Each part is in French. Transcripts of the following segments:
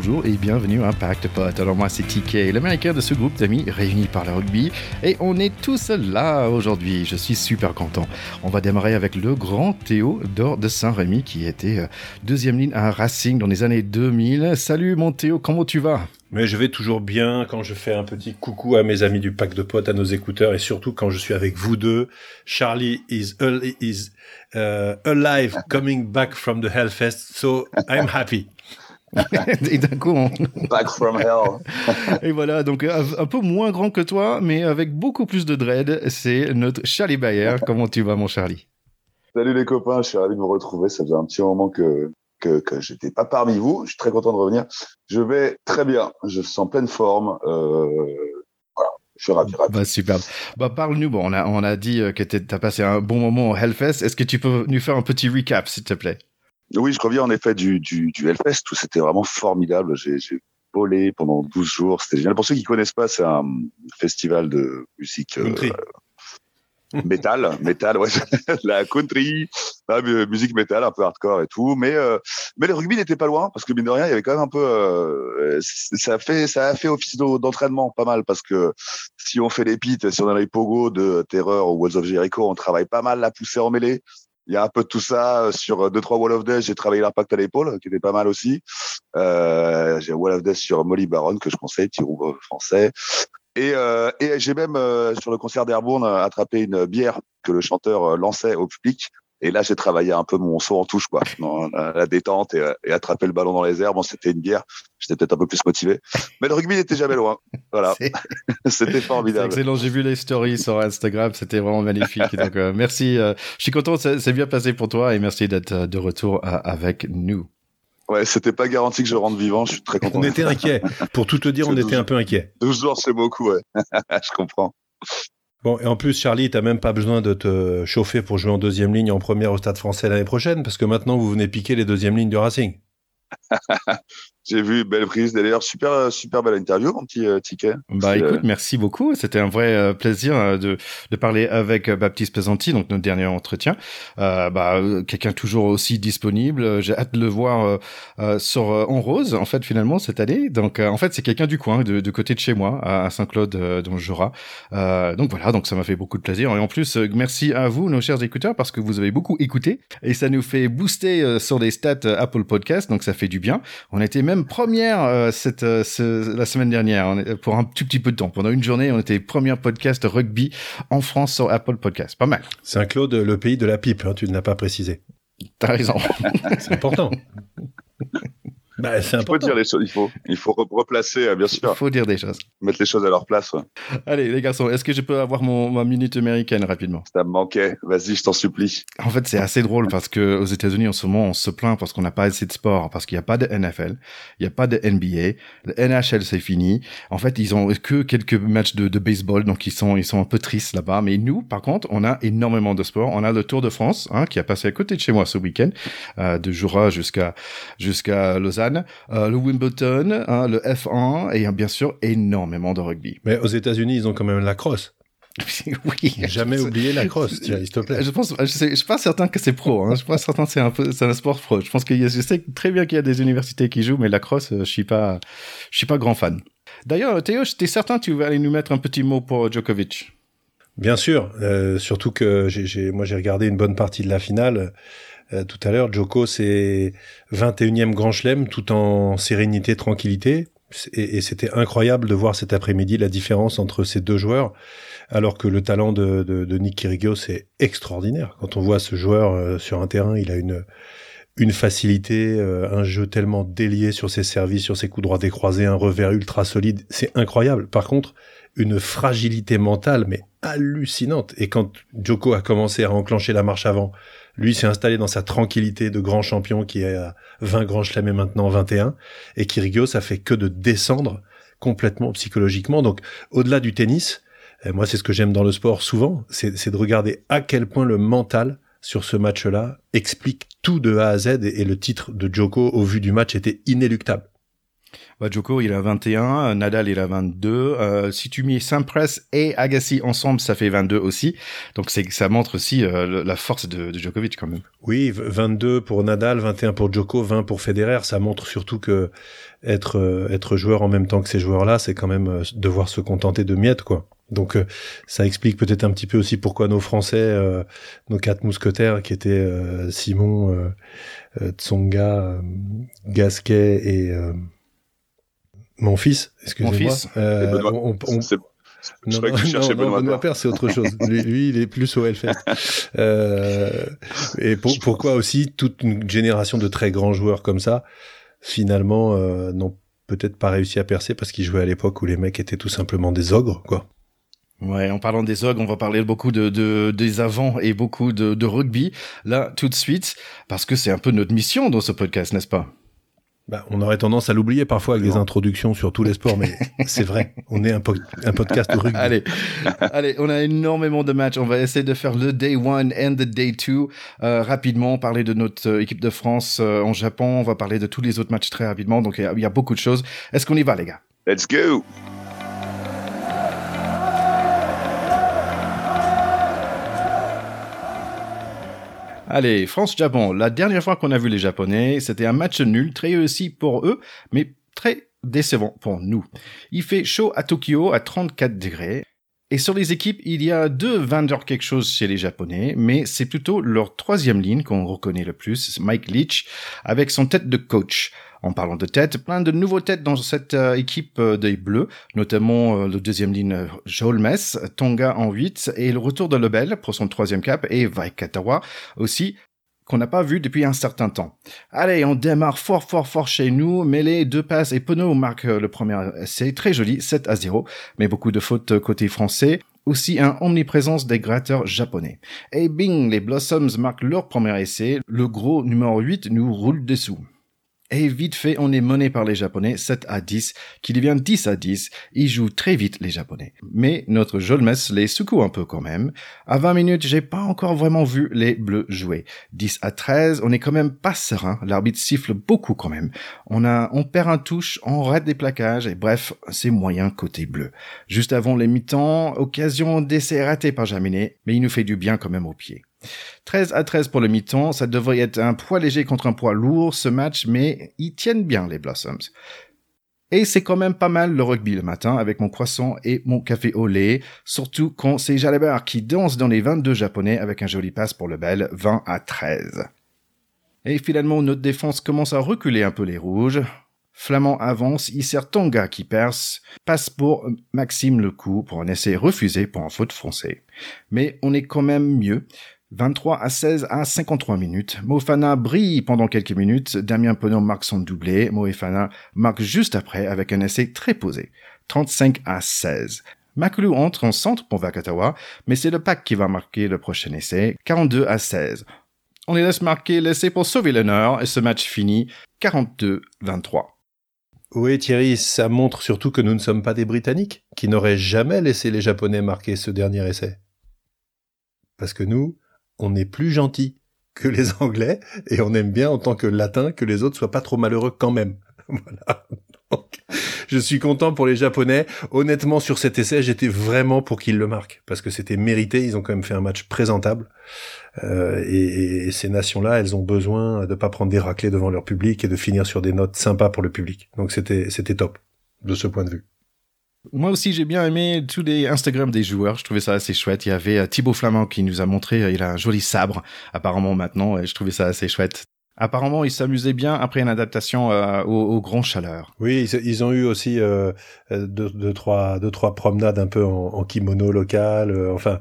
bonjour et bienvenue à Impact Pot. Alors moi c'est TK, l'américain de ce groupe d'amis réunis par le rugby et on est tous là aujourd'hui. Je suis super content. On va démarrer avec le grand Théo d'Or de Saint-Rémy qui était euh, deuxième ligne à Racing dans les années 2000. Salut mon Théo, comment tu vas? Mais je vais toujours bien quand je fais un petit coucou à mes amis du pack de potes, à nos écouteurs, et surtout quand je suis avec vous deux. Charlie is, is uh, alive, coming back from the Hellfest, so I'm happy. Et d'un coup, on... Back from hell. et voilà, donc un peu moins grand que toi, mais avec beaucoup plus de dread, c'est notre Charlie Bayer. Comment tu vas, mon Charlie? Salut les copains, je suis ravi de vous retrouver. Ça faisait un petit moment que que, que j'étais pas parmi vous. Je suis très content de revenir. Je vais très bien. Je suis en pleine forme. Euh, voilà. Je suis ravi. ravi. Bah, super. Bah, parle-nous. Bon, on a, on a dit que tu as passé un bon moment au Hellfest. Est-ce que tu peux nous faire un petit recap, s'il te plaît? Oui, je reviens en effet du, du, du Hellfest où c'était vraiment formidable. J'ai volé pendant 12 jours. C'était génial. Pour ceux qui connaissent pas, c'est un festival de musique. Euh, métal, métal, ouais, la country, la musique métal, un peu hardcore et tout. Mais euh, mais le rugby n'était pas loin parce que mine de rien, il y avait quand même un peu, euh, ça a fait ça a fait office d'entraînement pas mal parce que si on fait les pits, si on a les pogo de Terreur ou Walls of Jericho, on travaille pas mal la poussée en mêlée. Il y a un peu de tout ça sur deux trois Wall of Death. J'ai travaillé l'impact à l'épaule, qui était pas mal aussi. Euh, j'ai Wall of Death sur Molly Baron que je conseille, petit français. Et, euh, et j'ai même, euh, sur le concert d'Airborne, attrapé une bière que le chanteur euh, lançait au public. Et là, j'ai travaillé un peu mon saut en touche, quoi, dans la, détente et, et attraper le ballon dans les airs. Bon, c'était une bière. J'étais peut-être un peu plus motivé. Mais le rugby n'était jamais loin. Voilà. c'était formidable. Excellent. J'ai vu les stories sur Instagram. C'était vraiment magnifique. Donc, euh, merci. je suis content. C'est bien passé pour toi et merci d'être de retour avec nous. Ouais, c'était pas garanti que je rentre vivant. Je suis très content. On était inquiet. Pour tout te dire, on était un peu inquiet. 12 jours, c'est beaucoup, ouais. je comprends. Bon, et en plus, Charlie, t'as même pas besoin de te chauffer pour jouer en deuxième ligne en première au Stade français l'année prochaine, parce que maintenant, vous venez piquer les deuxièmes lignes du Racing. J'ai vu, belle prise. D'ailleurs, super, super belle interview, mon petit euh, ticket. Bah écoute, euh, merci beaucoup. C'était un vrai euh, plaisir de, de parler avec Baptiste Pesanti, donc notre dernier entretien. bah, quelqu'un toujours aussi disponible. J'ai hâte de le voir sur En Rose, en fait, finalement, cette année. Donc, en fait, c'est quelqu'un du coin, de, de, côté de chez moi, à Saint-Claude, dans le Jura. donc voilà, donc ça m'a fait beaucoup de plaisir. Et en plus, merci à vous, nos chers écouteurs, parce que vous avez beaucoup écouté et ça nous fait booster sur des stats Apple Podcast. Donc ça fait du bien. On était même première euh, cette euh, la semaine dernière on pour un tout petit peu de temps. Pendant une journée, on était premier podcast rugby en France sur Apple Podcast. Pas mal. Saint-Claude, le pays de la pipe, hein, tu ne l'as pas précisé. T'as raison. C'est important. Bah, c'est important. Il faut dire les choses, il faut, il faut replacer, euh, bien sûr. Il faut dire des choses. Mettre les choses à leur place. Allez, les garçons, est-ce que je peux avoir mon, ma minute américaine rapidement? Ça me manquait. Vas-y, je t'en supplie. En fait, c'est assez drôle parce que aux États-Unis, en ce moment, on se plaint parce qu'on n'a pas assez de sport, parce qu'il n'y a pas de NFL, il n'y a pas de NBA, le NHL c'est fini. En fait, ils ont que quelques matchs de, de baseball, donc ils sont, ils sont un peu tristes là-bas. Mais nous, par contre, on a énormément de sport. On a le Tour de France, hein, qui a passé à côté de chez moi ce week-end, euh, de Jura jusqu'à jusqu'à Lausanne. Euh, le Wimbledon, hein, le F1 et bien sûr énormément de rugby. Mais aux États-Unis, ils ont quand même la crosse. oui. Jamais oublié la crosse, s'il te plaît. Je pense, je, sais, je suis pas certain que c'est pro. Hein. Je suis pas certain que c'est un peu, c'est un sport pro. Je pense que je sais très bien qu'il y a des universités qui jouent, mais la crosse, je suis pas, je suis pas grand fan. D'ailleurs, Théo, j'étais certain que tu vas aller nous mettre un petit mot pour Djokovic. Bien sûr, euh, surtout que j'ai, moi j'ai regardé une bonne partie de la finale. Euh, tout à l'heure, Joko, c'est 21e Grand Chelem, tout en sérénité, tranquillité. Et, c'était incroyable de voir cet après-midi la différence entre ces deux joueurs, alors que le talent de, de, de Nick Kyrgios c'est extraordinaire. Quand on voit ce joueur euh, sur un terrain, il a une une facilité, euh, un jeu tellement délié sur ses services, sur ses coups droits décroisés, un revers ultra solide, c'est incroyable. Par contre, une fragilité mentale mais hallucinante. Et quand Joko a commencé à enclencher la marche avant, lui s'est installé dans sa tranquillité de grand champion qui est à 20 grands chelems et maintenant 21. Et Kyrgios, ça fait que de descendre complètement psychologiquement. Donc, au-delà du tennis, moi, c'est ce que j'aime dans le sport souvent, c'est de regarder à quel point le mental sur ce match-là explique tout de A à Z et, le titre de Joko au vu du match était inéluctable. Bah, Djoko, il a 21, Nadal, il a 22. Euh, si tu mets Sampras et Agassi ensemble, ça fait 22 aussi. Donc c'est ça montre aussi euh, la force de, de, Djokovic quand même. Oui, 22 pour Nadal, 21 pour Djoko, 20 pour Federer. Ça montre surtout que être euh, être joueur en même temps que ces joueurs-là, c'est quand même euh, devoir se contenter de miettes, quoi. Donc ça explique peut-être un petit peu aussi pourquoi nos Français, nos quatre mousquetaires qui étaient Simon, Tsonga, Gasquet et mon fils, excusez-moi. Euh, on, on, non, non, non, Benoît Père, c'est autre chose. lui, il est plus au Hellfest. euh, et pour, pourquoi aussi toute une génération de très grands joueurs comme ça, finalement, euh, n'ont peut-être pas réussi à percer parce qu'ils jouaient à l'époque où les mecs étaient tout simplement des ogres, quoi. Ouais, en parlant des ogres, on va parler beaucoup de, de des avants et beaucoup de, de rugby là tout de suite parce que c'est un peu notre mission dans ce podcast, n'est-ce pas? Bah, on aurait tendance à l'oublier parfois avec des introductions sur tous les sports, mais c'est vrai. On est un, un, podcast de rugby. Allez, allez, on a énormément de matchs. On va essayer de faire le day one and the day two euh, rapidement. Parler de notre euh, équipe de France euh, en Japon. On va parler de tous les autres matchs très rapidement. Donc il y, y, a beaucoup de choses. Est-ce qu'on y va, les gars? Let's go. Allez, France-Japon. La dernière fois qu'on a vu les Japonais, c'était un match nul, très réussi pour eux, mais très décevant pour nous. Il fait chaud à Tokyo à 34 degrés. Et sur les équipes, il y a deux vendeurs quelque chose chez les Japonais, mais c'est plutôt leur troisième ligne qu'on reconnaît le plus, Mike Leach, avec son tête de coach. En parlant de tête, plein de nouveaux têtes dans cette euh, équipe euh, des Bleus, notamment euh, le deuxième ligne Joel Mess, Tonga en 8 et le retour de Lebel pour son troisième cap et Vaikatawa aussi qu'on n'a pas vu depuis un certain temps. Allez, on démarre fort fort fort chez nous, mêlée, deux passes et Pono marque le premier essai, très joli, 7 à 0, mais beaucoup de fautes côté français aussi un omniprésence des gratteurs japonais. Et bing, les Blossoms marquent leur premier essai, le gros numéro 8 nous roule dessous. Et vite fait, on est mené par les Japonais 7 à 10, qui devient 10 à 10. Ils jouent très vite, les Japonais. Mais notre Jolmes les secoue un peu quand même. À 20 minutes, j'ai pas encore vraiment vu les Bleus jouer. 10 à 13, on est quand même pas serein. L'arbitre siffle beaucoup quand même. On a, on perd un touche, on rate des plaquages, et bref, c'est moyen côté bleu. Juste avant les mi-temps, occasion d'essai raté par Jaminet, mais il nous fait du bien quand même au pied. 13 à 13 pour le mi-temps, ça devrait être un poids léger contre un poids lourd ce match, mais ils tiennent bien les Blossoms. Et c'est quand même pas mal le rugby le matin avec mon croissant et mon café au lait, surtout quand c'est Jalabert qui danse dans les 22 japonais avec un joli passe pour le bel 20 à 13. Et finalement, notre défense commence à reculer un peu les rouges. Flamand avance, il Tonga qui perce, passe pour Maxime le coup pour un essai refusé pour un faute français. Mais on est quand même mieux. 23 à 16 à 53 minutes. Mofana brille pendant quelques minutes. Damien Penon marque son doublé. Moefana marque juste après avec un essai très posé. 35 à 16. Makulu entre en centre pour Vakatawa, mais c'est le pack qui va marquer le prochain essai. 42 à 16. On les laisse marquer l'essai pour sauver l'honneur et ce match finit 42-23. Oui Thierry, ça montre surtout que nous ne sommes pas des Britanniques, qui n'auraient jamais laissé les Japonais marquer ce dernier essai. Parce que nous, on est plus gentil que les Anglais et on aime bien en tant que Latin que les autres soient pas trop malheureux quand même. voilà. je suis content pour les Japonais. Honnêtement, sur cet essai, j'étais vraiment pour qu'ils le marquent parce que c'était mérité. Ils ont quand même fait un match présentable. Euh, et, ces nations-là, elles ont besoin de pas prendre des raclés devant leur public et de finir sur des notes sympas pour le public. Donc c'était c'était top de ce point de vue. Moi aussi, j'ai bien aimé tous les Instagram des joueurs. Je trouvais ça assez chouette. Il y avait euh, Thibaut Flamand qui nous a montré, euh, il a un joli sabre, apparemment maintenant, et je trouvais ça assez chouette. Apparemment, il s'amusait bien après une adaptation euh, au, grand chaleur. Oui, ils, ont eu aussi euh, deux, trois, deux, trois promenades un peu en, kimono local. enfin,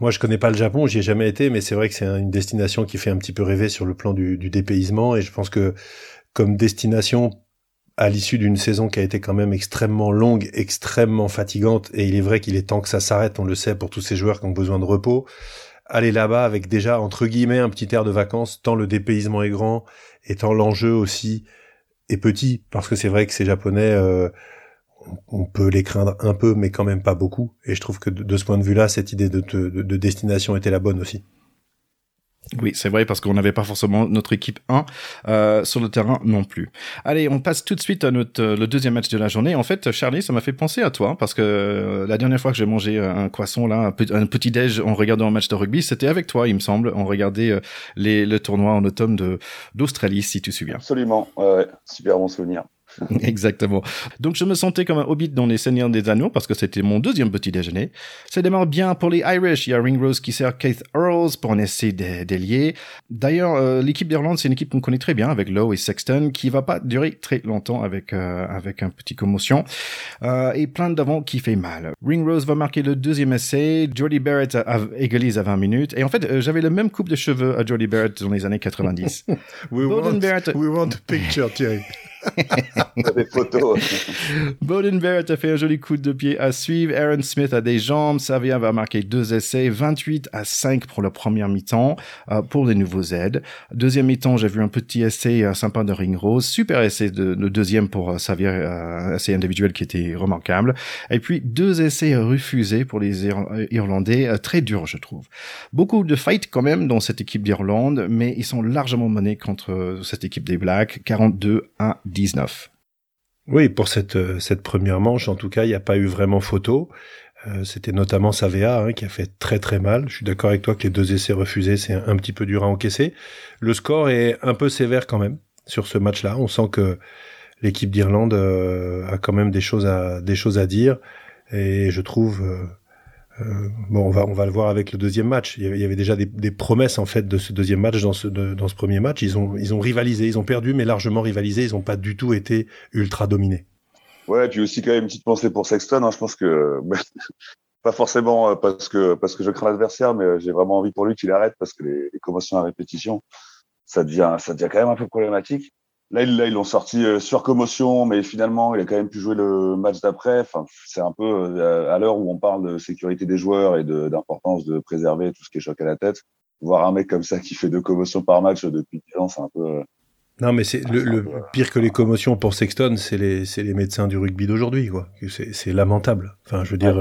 moi, je connais pas le Japon, j'y ai jamais été, mais c'est vrai que c'est une destination qui fait un petit peu rêver sur le plan du dépaysement. Et je pense que comme destination à l'issue d'une saison qui a été quand même extrêmement longue, extrêmement fatigante, et il est vrai qu'il est temps que ça s'arrête, on le sait, pour tous ces joueurs qui ont besoin de repos, aller là-bas avec déjà, entre guillemets, un petit air de vacances, tant le dépaysement est grand, et tant l'enjeu aussi est petit, parce que c'est vrai que ces Japonais, euh, on peut les craindre un peu, mais quand même pas beaucoup, et je trouve que de, ce point de vue-là, cette idée de, de destination était la bonne aussi. Oui, c'est vrai parce qu'on n'avait pas forcément notre équipe 1 euh, sur le terrain non plus. Allez, on passe tout de suite à notre le deuxième match de la journée. En fait, Charlie, ça m'a fait penser à toi parce que la dernière fois que j'ai mangé un croissant là, un, petit déj en regardant un match de rugby, c'était avec toi, il me semble. On regardait les, le tournoi en automne d'Australie, si tu te souviens. Absolument, ouais, super bon souvenir. Exactement. Donc je me sentais comme un hobbit dans les Seigneurs des Anneaux parce que c'était mon deuxième petit déjeuner. Ça démarre bien pour les Irish. Il y a Ringrose qui sert Keith Earls pour un essai délié. D'ailleurs, euh, l'équipe d'Irlande, c'est une équipe qu'on connaît très bien avec Lowe et Sexton qui va pas durer très longtemps avec euh, avec un petit commotion euh, et plein d'avant qui fait mal. Ringrose va marquer le deuxième essai. Jordy Barrett égalise à 20 minutes. Et en fait, j'avais le même coupe de cheveux à Jordy Barrett dans les années 90. we, want, Barrett... we want a picture, Thierry. des photos. Bowden Barrett a fait un joli coup de pied à suivre. Aaron Smith a des jambes. Savia va marquer deux essais. 28 à 5 pour la première mi-temps euh, pour les nouveaux aides. Deuxième mi-temps, j'ai vu un petit essai euh, sympa de Ring Rose. Super essai de, deuxième pour euh, Savia, euh, essai individuel qui était remarquable. Et puis deux essais refusés pour les Irlandais. très dur, je trouve. Beaucoup de fight quand même dans cette équipe d'Irlande, mais ils sont largement menés contre cette équipe des Blacks. 42 à 19. Oui, pour cette, euh, cette première manche, en tout cas, il n'y a pas eu vraiment photo. Euh, c'était notamment Savea hein, qui a fait très très mal. Je suis d'accord avec toi que les deux essais refusés, c'est un, petit peu dur à encaisser. Le score est un peu sévère quand même sur ce match-là. On sent que l'équipe d'Irlande euh, a quand même des choses à dire. Et je trouve bon, on va on va le voir avec le deuxième match. Il y avait, déjà des, promesses en fait de ce deuxième match dans ce dans ce premier match. Ils ont ils ont rivalisé, ils ont perdu, mais largement rivalisé. Ils n'ont pas du tout été ultra dominés. Ouais, puis aussi quand même une petite pensée pour Sexton. Hein. Je pense que pas forcément euh, parce que parce que je crains l'adversaire, mais euh, j'ai vraiment envie pour lui qu'il arrête parce que les, les commotions à répétition, ça devient ça devient quand même un peu problématique. Là, ils, là, ils l'ont sorti euh, sur commotion, mais finalement, il a quand même pu jouer le match d'après. Enfin, c'est un peu euh, à l'heure où on parle de sécurité des joueurs et d'importance de, préserver tout ce qui est choc à la tête. Voir un mec comme ça qui fait deux commotions par match depuis 10 ans, c'est un peu. Euh, non, mais c'est le, pire que les commotions pour Sexton, c'est les, les médecins du rugby d'aujourd'hui, quoi. C'est lamentable. Enfin, je veux dire,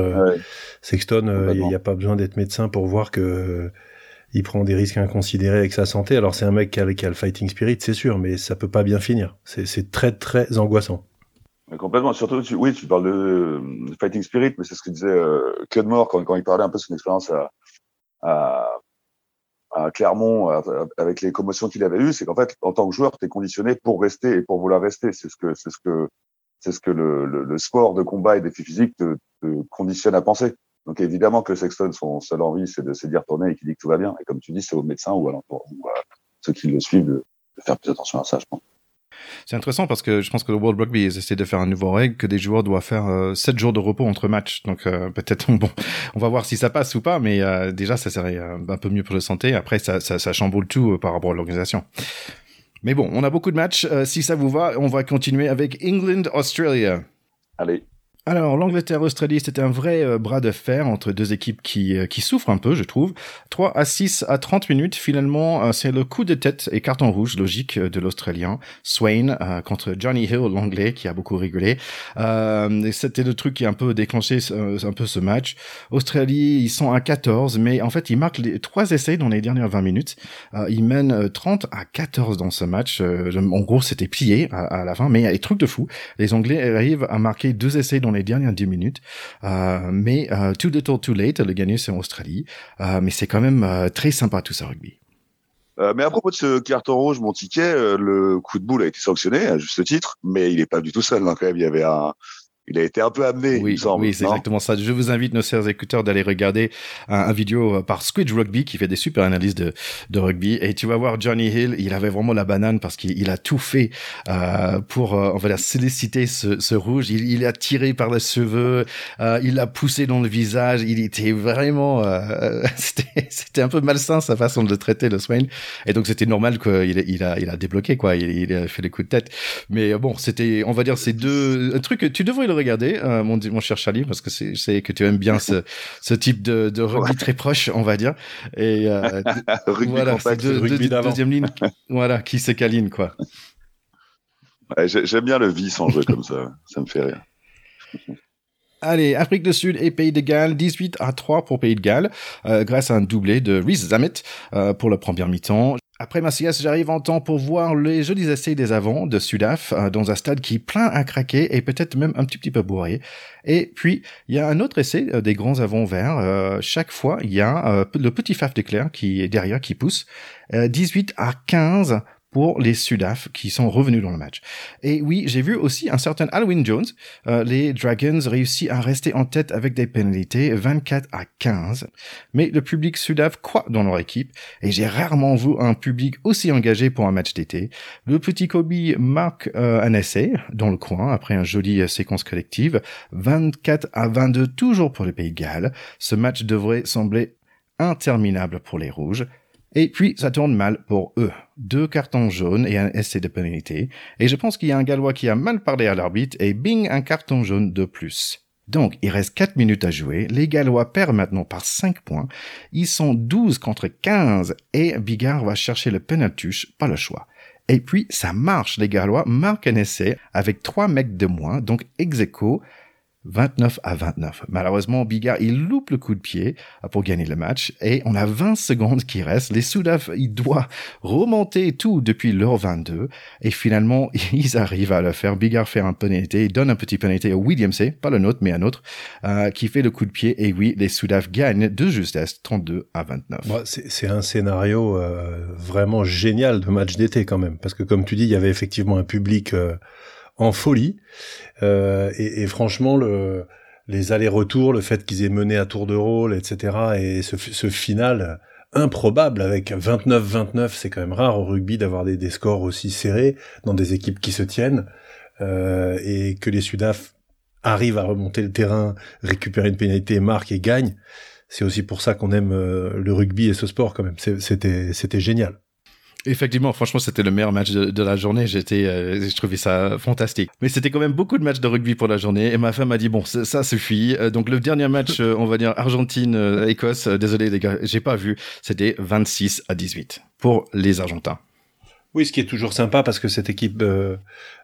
Sexton, il n'y a, pas besoin d'être médecin pour voir que il prend des risques inconsidérés avec sa santé. Alors c'est un mec qui a, le fighting spirit, c'est sûr, mais ça peut pas bien finir. C'est très très angoissant. complètement. Surtout, oui, tu parles de, fighting spirit, mais c'est ce que disait euh, quand, il parlait un peu de son expérience à, Clermont avec les commotions qu'il avait eues. C'est qu'en fait, en tant que joueur, tu es conditionné pour rester et pour vouloir rester. C'est ce que c'est ce que c'est ce que le, sport de combat et défi physique te conditionne à penser. Donc évidemment que Sexton, son seule envie, c'est de, d'y retourner et qu'il dit que tout va bien. Et comme tu dis, c'est aux médecins ou à, ou à ceux qui le suivent de, faire plus attention à ça, je pense. C'est intéressant parce que je pense que le World Rugby essaie de faire un nouveau règle que des joueurs doivent faire euh, 7 jours de repos entre matchs. Donc euh, peut-être bon, on va voir si ça passe ou pas, mais euh, déjà ça serait euh, un peu mieux pour la santé. Après ça, ça, ça chamboule tout par rapport à l'organisation. Mais bon, on a beaucoup de matchs. si ça vous va, on va continuer avec England Australia. Allez. Alors, l'Angleterre-Australie, c'était un vrai euh, bras de fer entre deux équipes qui, euh, qui souffrent un peu, je trouve. 3 à 6 à 30 minutes, finalement, euh, c'est le coup de tête et carton rouge logique de l'Australien, Swain, contre Johnny Hill, l'Anglais, qui a beaucoup rigolé. c'était le truc qui a un peu déclenché un peu ce match. Australie, ils sont à 14, mais en fait, ils marquent les trois essais dans les dernières 20 minutes. ils mènent 30 à 14 dans ce match. en gros, c'était plié à, à, la fin, mais il y a des trucs de fou. Les Anglais arrivent à marquer deux essais dans les dernières 10 minutes. Euh, mais euh, too little, too late, le gagné c'est en Australie. Euh, mais c'est quand même très sympa tout ça rugby. mais à propos de ce carton rouge, mon ticket, le coup de boule a été sanctionné à juste titre, mais il n'est pas du tout seul. Hein, quand même, il y avait un, il a été un peu amené, oui, il me semble. Oui, c'est exactement ça. Je vous invite, nos chers écouteurs, d'aller regarder un, vidéo euh, par Squid Rugby qui fait des super analyses de, de rugby. Et tu vas voir Johnny Hill, il avait vraiment la banane parce qu'il a tout fait euh, pour, euh, on va dire, solliciter ce, ce rouge. Il, il a tiré par les cheveux, euh, il l'a poussé dans le visage. Il était vraiment, euh, c'était un peu malsain sa façon de traiter le Swain. Et donc c'était normal qu'il il a, il a débloqué quoi. Il, il, a fait des coups de tête. Mais bon, c'était, on va dire, ces deux trucs. Tu devrais le regarder, euh, mon, mon cher Charlie, parce que je sais que tu aimes bien ce, ce type de, de rugby très proche, on va dire. Et euh, voilà, c'est deux, deux, deuxième ligne, voilà, qui se câline, quoi. Ouais, j'aime bien le vice en jeu comme ça, ça me fait rire. Allez, Afrique du Sud et Pays de Galles, 18 à 3 pour Pays de Galles, euh, grâce à un doublé de Rhys Zamet euh, pour la première mi-temps. Après ma sieste, j'arrive en temps pour voir les jolis essais des avants de Sudaf euh, dans un stade qui est plein à craquer et peut-être même un petit, peu bourré. Et puis, il y a un autre essai des grands avants verts. chaque fois, il y a le petit Faf d'éclair qui est derrière, qui pousse. 18 à 15 pour les Sudaf qui sont revenus dans le match. Et oui, j'ai vu aussi un certain Alwyn Jones. Euh, les Dragons réussissent à rester en tête avec des pénalités 24 à 15. Mais le public Sudaf croit dans leur équipe et j'ai rarement vu un public aussi engagé pour un match d'été. Le petit Kobe marque euh, un essai dans le coin après un joli euh, séquence collective. 24 à 22 toujours pour le Pays de Galles. Ce match devrait sembler interminable pour les Rouges. Et puis, ça tourne mal pour eux. Deux cartons jaunes et un essai de pénalité. Et je pense qu'il y a un Gallois qui a mal parlé à l'arbitre et bing, un carton jaune de plus. Donc, il reste 4 minutes à jouer. Les Gallois perdent maintenant par 5 points. Ils sont 12 contre 15 et Bigard va chercher le penaltuche, pas le choix. Et puis, ça marche. Les Gallois marquent un essai avec 3 mecs de moins, donc ex 29 à 29. Malheureusement, Bigard, il loupe le coup de pied pour gagner le match et on a 20 secondes qui restent. Les Soudaf, ils doivent remonter tout depuis leur 22 et finalement, ils arrivent à le faire. Bigard fait un penalty, il donne un petit penalty à William C, pas le nôtre, mais un autre, euh, qui fait le coup de pied et oui, les Soudaf gagnent de justesse 32 à 29. c'est un scénario euh, vraiment génial de match d'été quand même parce que comme tu dis, il y avait effectivement un public euh, en folie. Euh, et, franchement, le, les allers-retours, le fait qu'ils aient mené à tour de rôle, etc., et ce, ce final improbable avec 29-29, c'est quand même rare au rugby d'avoir des, des, scores aussi serrés dans des équipes qui se tiennent, euh, et que les Sudaf arrivent à remonter le terrain, récupérer une pénalité, marquent et gagnent. C'est aussi pour ça qu'on aime euh, le rugby et ce sport quand même. C'était c'était génial. Effectivement, franchement, c'était le meilleur match de, la journée. J'étais, euh, je trouvais ça fantastique. Mais c'était quand même beaucoup de matchs de rugby pour la journée. Et ma femme m'a dit bon, ça, suffit. Euh, donc le dernier match, euh, on va dire Argentine-Écosse. désolé les gars, j'ai pas vu. C'était 26 à 18 pour les Argentins. Oui, ce qui est toujours sympa parce que cette équipe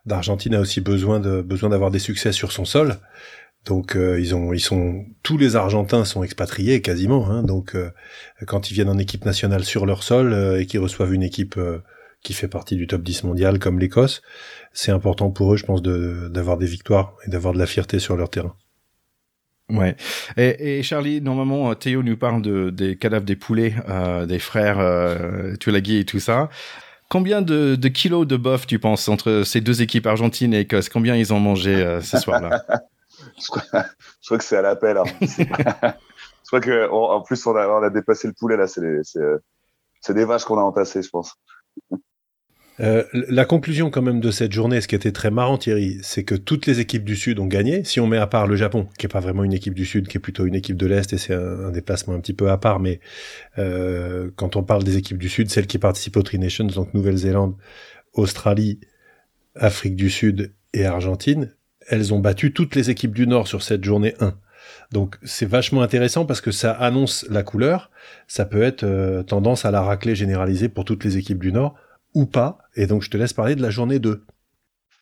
d'Argentine a aussi besoin de besoin d'avoir des succès sur son sol. Donc euh, ils ont, ils sont, tous les Argentins sont expatriés quasiment. Hein, donc euh, quand ils viennent en équipe nationale sur leur sol euh, et qu'ils reçoivent une équipe qui fait partie du top 10 mondial comme l'Écosse, c'est important pour eux, je pense, d'avoir des victoires et d'avoir de la fierté sur leur terrain. Ouais. Et, et, Charlie, normalement, Théo nous parle de, des cadavres des poulets, des frères euh, Tulagi et tout ça. Combien de, de, kilos de bœuf tu penses entre ces deux équipes, Argentine et Écosse? Combien ils ont mangé ce soir-là? je crois, que c'est à l'appel. Hein. je crois que en plus on a, on a dépassé le poulet là. C'est des vaches qu'on a entassées, je pense. Euh, la conclusion quand même de cette journée, ce qui était très marrant Thierry, c'est que toutes les équipes du Sud ont gagné. Si on met à part le Japon, qui est pas vraiment une équipe du Sud, qui est plutôt une équipe de l'Est, et c'est un, déplacement un petit peu à part, mais euh, quand on parle des équipes du Sud, celles qui participent aux Tri Nations, donc Nouvelle-Zélande, Australie, Afrique du Sud et Argentine, elles ont battu toutes les équipes du Nord sur cette journée 1. Donc c'est vachement intéressant parce que ça annonce la couleur. Ça peut être euh, tendance à la raclée généralisée pour toutes les équipes du Nord ou pas. Et donc je te laisse parler de la journée 2.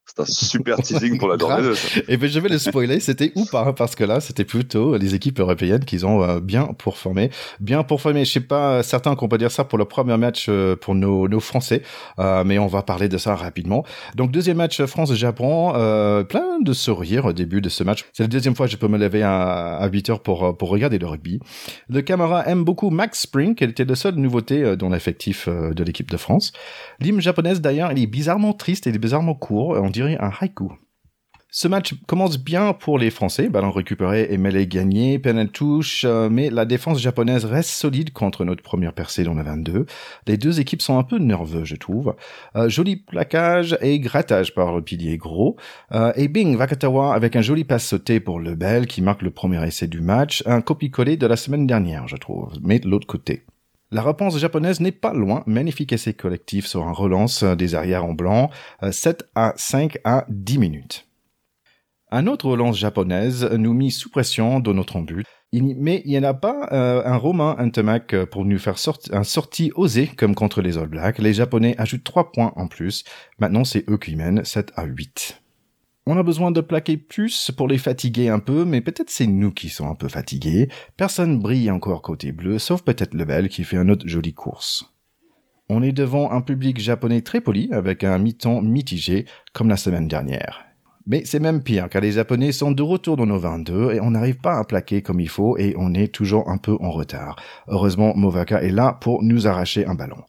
C'est un super teasing pour la journée 2. Et ben je vais le spoiler, c'était ou pas, parce que là, c'était plutôt les équipes européennes qui ont euh, bien performé. Bien performé, je sais pas certain qu'on peut dire ça pour le premier match euh, pour nos, nos Français, euh, mais on va parler de ça rapidement. Donc deuxième match France-Japon, plein de sourires au début de ce match. C'est la deuxième fois que je peux me lever à, à 8 heures pour, pour regarder le rugby. Le camarade aime beaucoup Max Spring, qui était la seule nouveauté dans l'effectif de l'équipe de France. L'hymne japonaise d'ailleurs, il est bizarrement triste, il est bizarrement court Ce match commence bien pour les Français, ballon récupéré et mêlé gagné, peine touche, euh, mais la défense japonaise reste solide contre notre première percée dans la 22. Les deux équipes sont un peu nerveux, je trouve. Euh, joli plaquage et grattage par le pilier gros. Euh, et bing, Vakatawa avec un joli passe sauté pour Lebel qui marque le premier essai du match. Un copie-collé de la semaine dernière, je trouve, mais de l'autre côté. La réponse japonaise n'est pas loin, magnifique essai collectif sur un relance des arrières en blanc, 7 euh, à 5 à 10 minutes. Un autre relance japonaise nous mit sous pression dans notre but, mais il n'y en a pas euh, un Romain Antemac pour nous faire un sortie osé comme contre les All Blacks. Les Japonais ajoutent 3 points en plus. Maintenant, c'est eux qui mènent 7 à 8. On a besoin de plaquer plus pour les fatiguer un peu, mais peut-être c'est nous qui sommes un peu fatigués. Personne brille encore côté bleu, sauf peut-être Lebel qui fait une autre jolie course. On est devant un public japonais très poli, avec un mi-temps mitigé, comme la semaine dernière. Mais c'est même pire, car les Japonais sont de retour dans nos 22 et on n'arrive pas à plaquer comme il faut et on est toujours un peu en retard. Heureusement, Movaka est là pour nous arracher un ballon.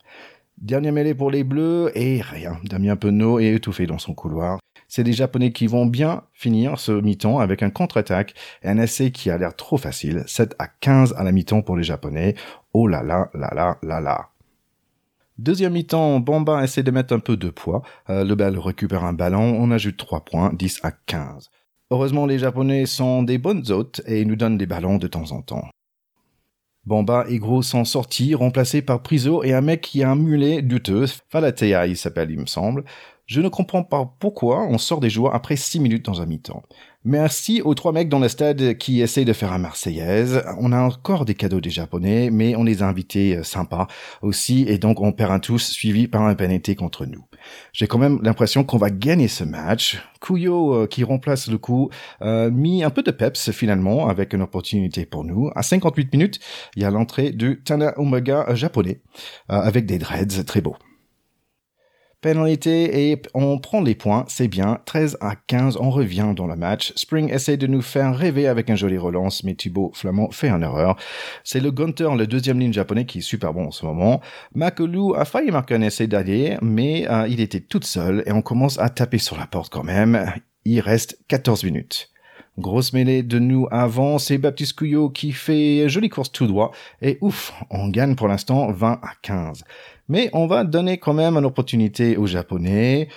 Dernier mêlée pour les Bleus et rien. Damien Penaud est étouffé dans son couloir. C'est des Japonais qui vont bien finir ce mi-temps avec un contre-attaque et un essai qui a l'air trop facile. 7 à 15 à la mi-temps pour les Japonais. Oh là là là là là là. Deuxième mi-temps, Bamba essaie de mettre un peu de poids. Euh, le bal récupère un ballon, on ajoute 3 points, 10 à 15. Heureusement, les Japonais sont des bonnes hôtes et nous donnent des ballons de temps en temps. Bamba et Gros s'en sortis, remplacés par Priso et un mec qui a un mulet douteux. Falatea, il s'appelle, il me semble. Je ne comprends pas pourquoi on sort des joueurs après 6 minutes dans un mi-temps. Merci aux trois mecs dans le stade qui essayent de faire un Marseillaise. On a encore des cadeaux des Japonais, mais on les a invités euh, sympas aussi, et donc on perd un tous suivi par un pénalité contre nous. J'ai quand même l'impression qu'on va gagner ce match. Kuyo, euh, qui remplace le coup, euh, mis un peu de peps finalement, avec une opportunité pour nous. À 58 minutes, il y a l'entrée du Tana Omega japonais, avec des dreads très beaux. Pénalité et on prend les points, c'est bien. 13 à 15, on revient dans le match. Spring essaie de nous faire rêver avec un joli relance, mais Thibaut Flamand fait une erreur. C'est le Gunter, le deuxième ligne japonais, qui est super bon en ce moment. Makolu a failli marquer un essai d'aller, mais euh, il était tout seul et on commence à taper sur la porte quand même. Il reste 14 minutes. Grosse mêlée de nous avant, c'est Baptiste Couillot qui fait jolie course tout droit. Et ouf, on gagne pour l'instant 20 à 15. Mais on va donner quand même une opportunité aux Japonais.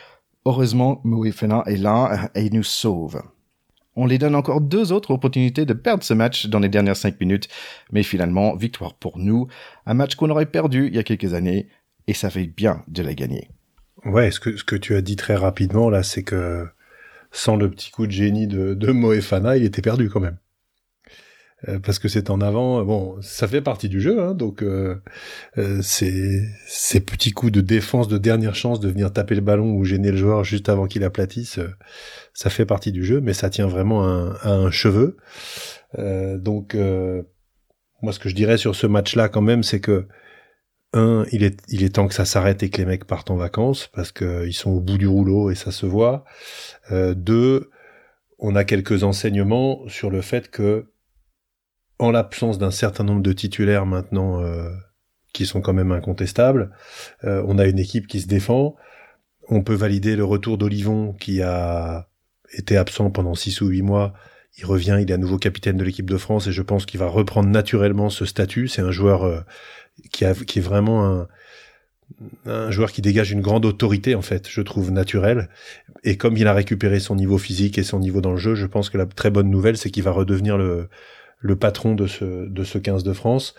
Heureusement, Muifena est là et nous sauve. On les donne encore deux autres opportunités de perdre ce match dans les dernières cinq minutes, mais finalement, victoire pour nous. Un match qu'on aurait perdu il y a quelques années, et ça fait bien de la gagner. Ouais, ce que, tu as dit très rapidement là, c'est que sans le petit coup de génie de Moefana, il était perdu quand même. Euh, parce que c'est en avant. Bon, ça fait partie du jeu, hein, donc euh, euh, ces, ces petits coups de défense de dernière chance de venir taper le ballon ou gêner le joueur juste avant qu'il aplatisse, ça fait partie du jeu, mais ça tient vraiment à, un cheveu. donc, moi, ce que je dirais sur ce match-là, quand même, c'est que un, il est, il est temps que ça s'arrête et que les mecs partent en vacances parce qu'ils sont au bout du rouleau et ça se voit. deux, on a quelques enseignements sur le fait que en l'absence d'un certain nombre de titulaires maintenant euh, qui sont quand même incontestables, euh, on a une équipe qui se défend. On peut valider le retour d'Olivon qui a été absent pendant six ou huit mois. Il revient, il est à nouveau capitaine de l'équipe de France et je pense qu'il va reprendre naturellement ce statut. C'est un joueur euh, qui, a, qui est vraiment un, un joueur qui dégage une grande autorité en fait, je trouve naturel. Et comme il a récupéré son niveau physique et son niveau dans le jeu, je pense que la très bonne nouvelle, c'est qu'il va redevenir le, le patron de ce, de ce 15 de France.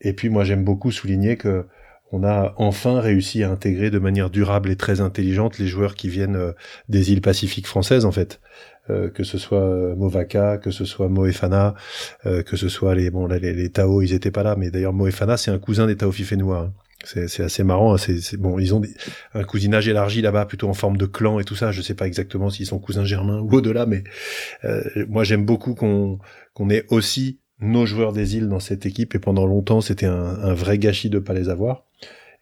Et puis moi j'aime beaucoup souligner que on a enfin réussi à intégrer de manière durable et très intelligente les joueurs qui viennent euh, des îles Pacifiques françaises en fait. Euh, que ce soit euh, Movaka, que ce soit Moefana, que ce soit les bon les, les, Tao, ils étaient pas là, mais d'ailleurs Moefana c'est un cousin des Tao Fifénois. Hein. C'est assez marrant. Hein. C'est bon, ils ont des, un cousinage élargi là-bas, plutôt en forme de clan et tout ça. Je sais pas exactement s'ils sont cousins germains ou au-delà, mais moi j'aime beaucoup qu'on qu'on ait aussi nos joueurs des îles dans cette équipe et pendant longtemps c'était un, vrai gâchis de pas les avoir.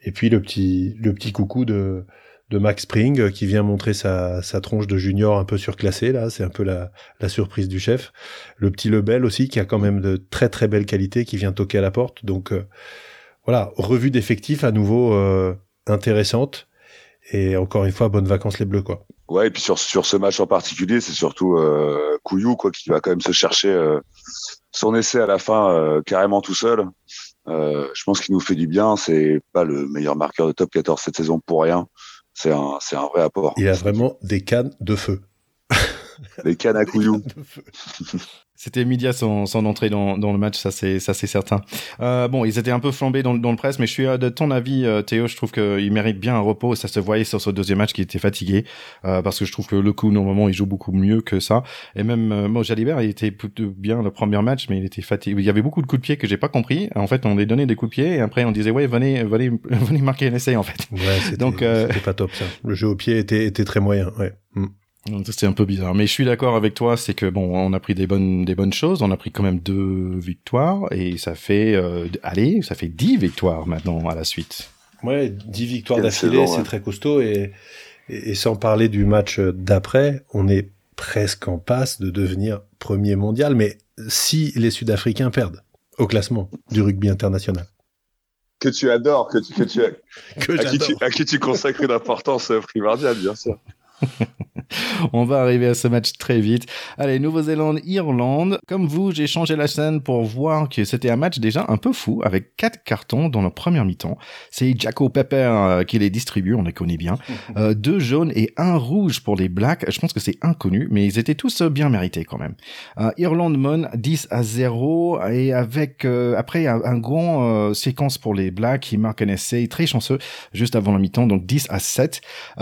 Et puis le petit le petit coucou de de Max Spring euh, qui vient montrer sa, sa tronche de junior un peu surclassée là, c'est un peu la, la surprise du chef. Le petit Lebel aussi qui a quand même de très très belles qualités qui vient toquer à la porte. Donc euh, voilà, revue d'effectifs à nouveau euh, intéressante et encore une fois bonnes vacances les bleus quoi. Ouais, et puis sur sur ce match en particulier, c'est surtout euh, Couillou quoi qui va quand même se chercher euh, son essai à la fin euh, carrément tout seul. Je pense qu'il nous fait du bien. C'est pas le meilleur marqueur de top 14 cette saison pour rien. C'est un c'est un vrai apport. Il a vraiment des cannes de feu. des cannes à couillou. C'était immédiat son, son entrée dans, dans le match, ça c'est ça c'est certain. Euh, bon, ils étaient un peu flambés dans, dans le presse, mais je suis euh, de ton avis, euh, Théo. Je trouve qu'il mérite bien un repos. Ça se voyait sur ce deuxième match qu'il était fatigué, euh, parce que je trouve que le coup normalement il joue beaucoup mieux que ça. Et même euh, moi, Jalibert, il était plutôt bien le premier match, mais il était fatigué. Il y avait beaucoup de coups de pied que j'ai pas compris. En fait, on les donnait des coups de pied et après on disait ouais venez venez venez marquer un essai en fait. Ouais, Donc c'était pas top ça. Le jeu au pied était était très moyen. Ouais. Mm. C'est un peu bizarre, mais je suis d'accord avec toi, c'est que bon, on a pris des bonnes des bonnes choses, on a pris quand même deux victoires et ça fait euh, allez, ça fait dix victoires maintenant à la suite. Ouais, dix victoires d'affilée, c'est très costaud et, et, sans parler du match d'après, on est presque en passe de devenir premier mondial, mais si les Sud-Africains perdent au classement du rugby international. Que tu adores, que tu, que tu, que à, qui tu, à qui tu consacres une importance primordiale, bien sûr. On va arriver à ce match très vite. Allez, Nouvelle-Zélande, Irlande. Comme vous, j'ai changé la scène pour voir que c'était un match déjà un peu fou avec quatre cartons dans la première mi-temps. C'est Jacko Pepper euh, qui les distribue, on les connaît bien. Euh, deux jaunes et un rouge pour les Blacks. Je pense que c'est inconnu, mais ils étaient tous bien mérités quand même. Euh, Irlande Mon 10 à 0 et avec après un, grand séquence pour les Blacks qui marquent un essai très chanceux juste avant la mi-temps, donc 10 à 7.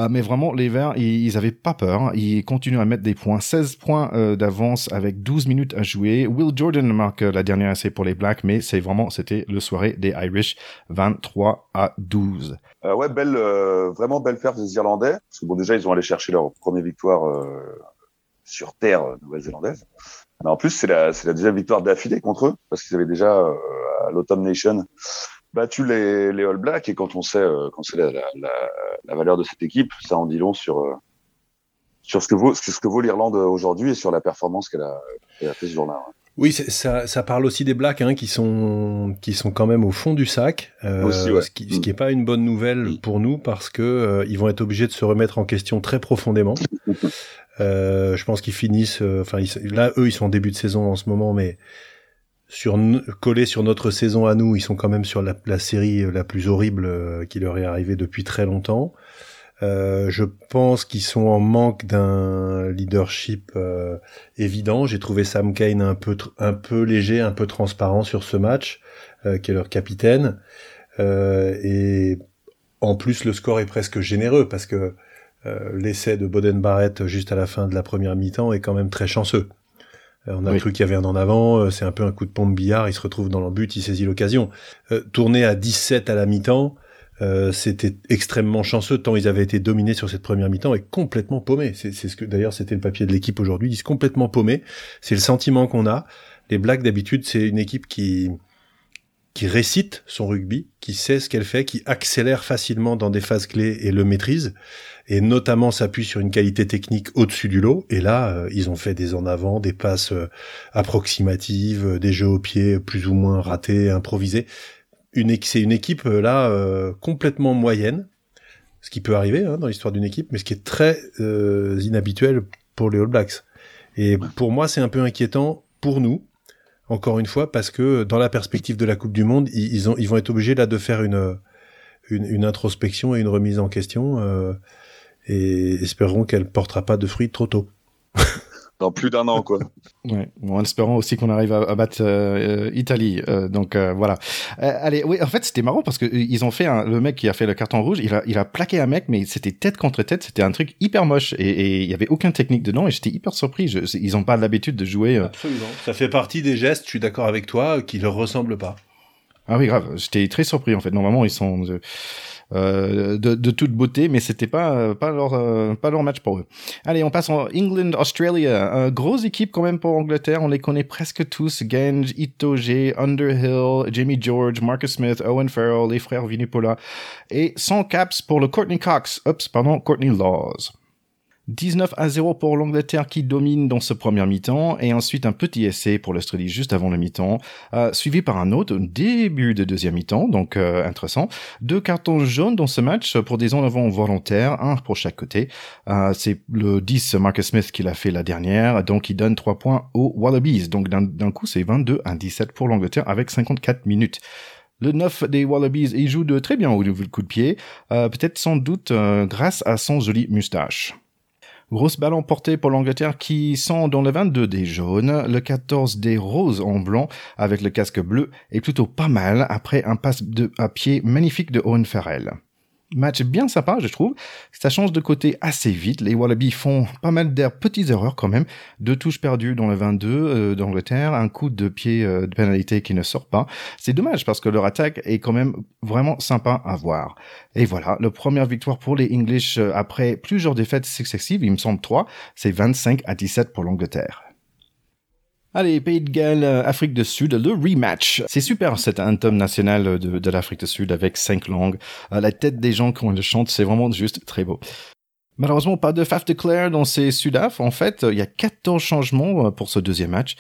mais vraiment les Verts, ils, ils avaient pas peur. Hein. Ils continuent à mettre des points. 16 points euh, d'avance avec 12 minutes à jouer. Will Jordan marque euh, la dernière essai pour les Blacks, mais c'est vraiment, c'était le soirée des Irish, 23 à 12. Euh, ouais, belle, vraiment belle perte des Irlandais. Parce que bon, déjà, ils ont allé chercher leur première victoire sur terre nouvelle-zélandaise. En plus, c'est la, deuxième victoire d'affilée contre eux, parce qu'ils avaient déjà à l'Autumn Nation battu les, All Blacks. Et quand on sait, quand c'est la, la, valeur de cette équipe, ça en dit long sur sur ce que vaut, ce que vaut l'Irlande aujourd'hui et sur la performance qu'elle a, a, fait ce jour-là. Oui, ça, ça, parle aussi des Blacks hein, qui sont qui sont quand même au fond du sac, euh, aussi, ouais. ce qui ce qui est pas une bonne nouvelle mm. pour nous parce que euh, ils vont être obligés de se remettre en question très profondément. euh, je pense qu'ils finissent, euh, enfin là eux ils sont en début de saison en ce moment, mais sur collés sur notre saison à nous, ils sont quand même sur la, la série la plus horrible euh, qui leur est arrivée depuis très longtemps. Euh, je pense qu'ils sont en manque d'un leadership euh, évident. J'ai trouvé Sam Kane un peu un peu léger, un peu transparent sur ce match, euh, qui est leur capitaine. et en plus, le score est presque généreux parce que l'essai de Boden Barrett juste à la fin de la première mi-temps est quand même très chanceux. On a cru qu'il y avait un en avant, c'est un peu un coup de pompe billard, il se retrouve dans le but, il saisit l'occasion. tourner à 17 à la mi-temps, euh, c'était extrêmement chanceux tant ils avaient été dominés sur cette première mi-temps et complètement paumés. C'est ce que d'ailleurs c'était le papier de l'équipe aujourd'hui. Ils sont complètement paumés. C'est le sentiment qu'on a. Les Blacks d'habitude c'est une équipe qui qui récite son rugby, qui sait ce qu'elle fait, qui accélère facilement dans des phases clés et le maîtrise, et notamment s'appuie sur une qualité technique au-dessus du lot. Et là, euh, ils ont fait des en avant, des passes euh, approximatives, des jeux au pied plus ou moins ratés, improvisés une, c'est une équipe euh, là euh, complètement moyenne, ce qui peut arriver hein, dans l'histoire d'une équipe, mais ce qui est très euh, inhabituel pour les All Blacks. Et pour moi, c'est un peu inquiétant pour nous, encore une fois, parce que dans la perspective de la Coupe du Monde, ils, ont, ils vont être obligés là de faire une, une, une introspection et une remise en question, euh, et espérons qu'elle portera pas de fruits trop tôt. dans plus d'un an, quoi. Ouais, en espérant aussi qu'on arrive à, battre euh, Italie. Euh, donc euh, voilà. allez, oui, en fait, c'était marrant parce que ils ont fait un, le mec qui a fait le carton rouge, il a, il a plaqué un mec, mais c'était tête contre tête, c'était un truc hyper moche et il y avait aucune technique dedans et j'étais hyper surpris. Je, ils ont pas l'habitude de jouer. Absolument. Ça fait partie des gestes. Je suis d'accord avec toi, qui leur ressemblent pas. Ah oui, grave. J'étais très surpris en fait. Normalement, ils sont euh, de, de, toute beauté, mais c'était pas pas leur euh, pas leur match pour eux. Allez, on passe en England, Australia. Euh, grosse équipe quand même pour Angleterre. On les connaît presque tous. Genge, Itoge, Underhill, Jamie George, Marcus Smith, Owen Farrell, les frères Vinipola et 100 caps pour le Courtney Cox. Oups, pardon, Courtney Laws. 19 à 0 pour l'Angleterre qui domine dans ce premier mi-temps et ensuite un petit essai pour l'Australie juste avant le mi-temps, euh, suivi par un autre début de deuxième mi-temps, donc euh, intéressant. Deux cartons jaunes dans ce match pour des en avant volontaires, un pour chaque côté. Euh, c'est le 10 Marcus Smith qui l'a fait la dernière, donc il donne 3 points aux Wallabies. Donc d'un coup c'est 22 à 17 pour l'Angleterre avec 54 minutes. Le 9 des Wallabies, il joue de très bien au coup de pied, peut-être sans doute grâce à son joli moustache. Grosse balle emportée pour l'Angleterre qui sent dans le 22 des jaunes, le 14 des roses en blanc avec le casque bleu est plutôt pas mal après un passe de, à pied magnifique de Owen Farrell. Match bien sympa, je trouve. Ça change de côté assez vite. Les Wallabies font pas mal d'air petites erreurs quand même. Deux touches perdues dans le 22 euh, d'Angleterre, un coup de pied euh, de pénalité qui ne sort pas. C'est dommage parce que leur attaque est quand même vraiment sympa à voir. Et voilà, la première victoire pour les English euh, après plusieurs défaites successives, il me semble trois, c'est 25 à 17 pour l'Angleterre. Allez, Pays de Galles, euh, Afrique du Sud, le rematch. C'est super cet anthem national de, l'Afrique du Sud avec cinq langues. Euh, la tête des gens quand ils le chantent, c'est vraiment juste très beau. Malheureusement, pas de Faf de Claire dans ces Sudaf. En fait, il y a 14 changements euh, pour ce deuxième match.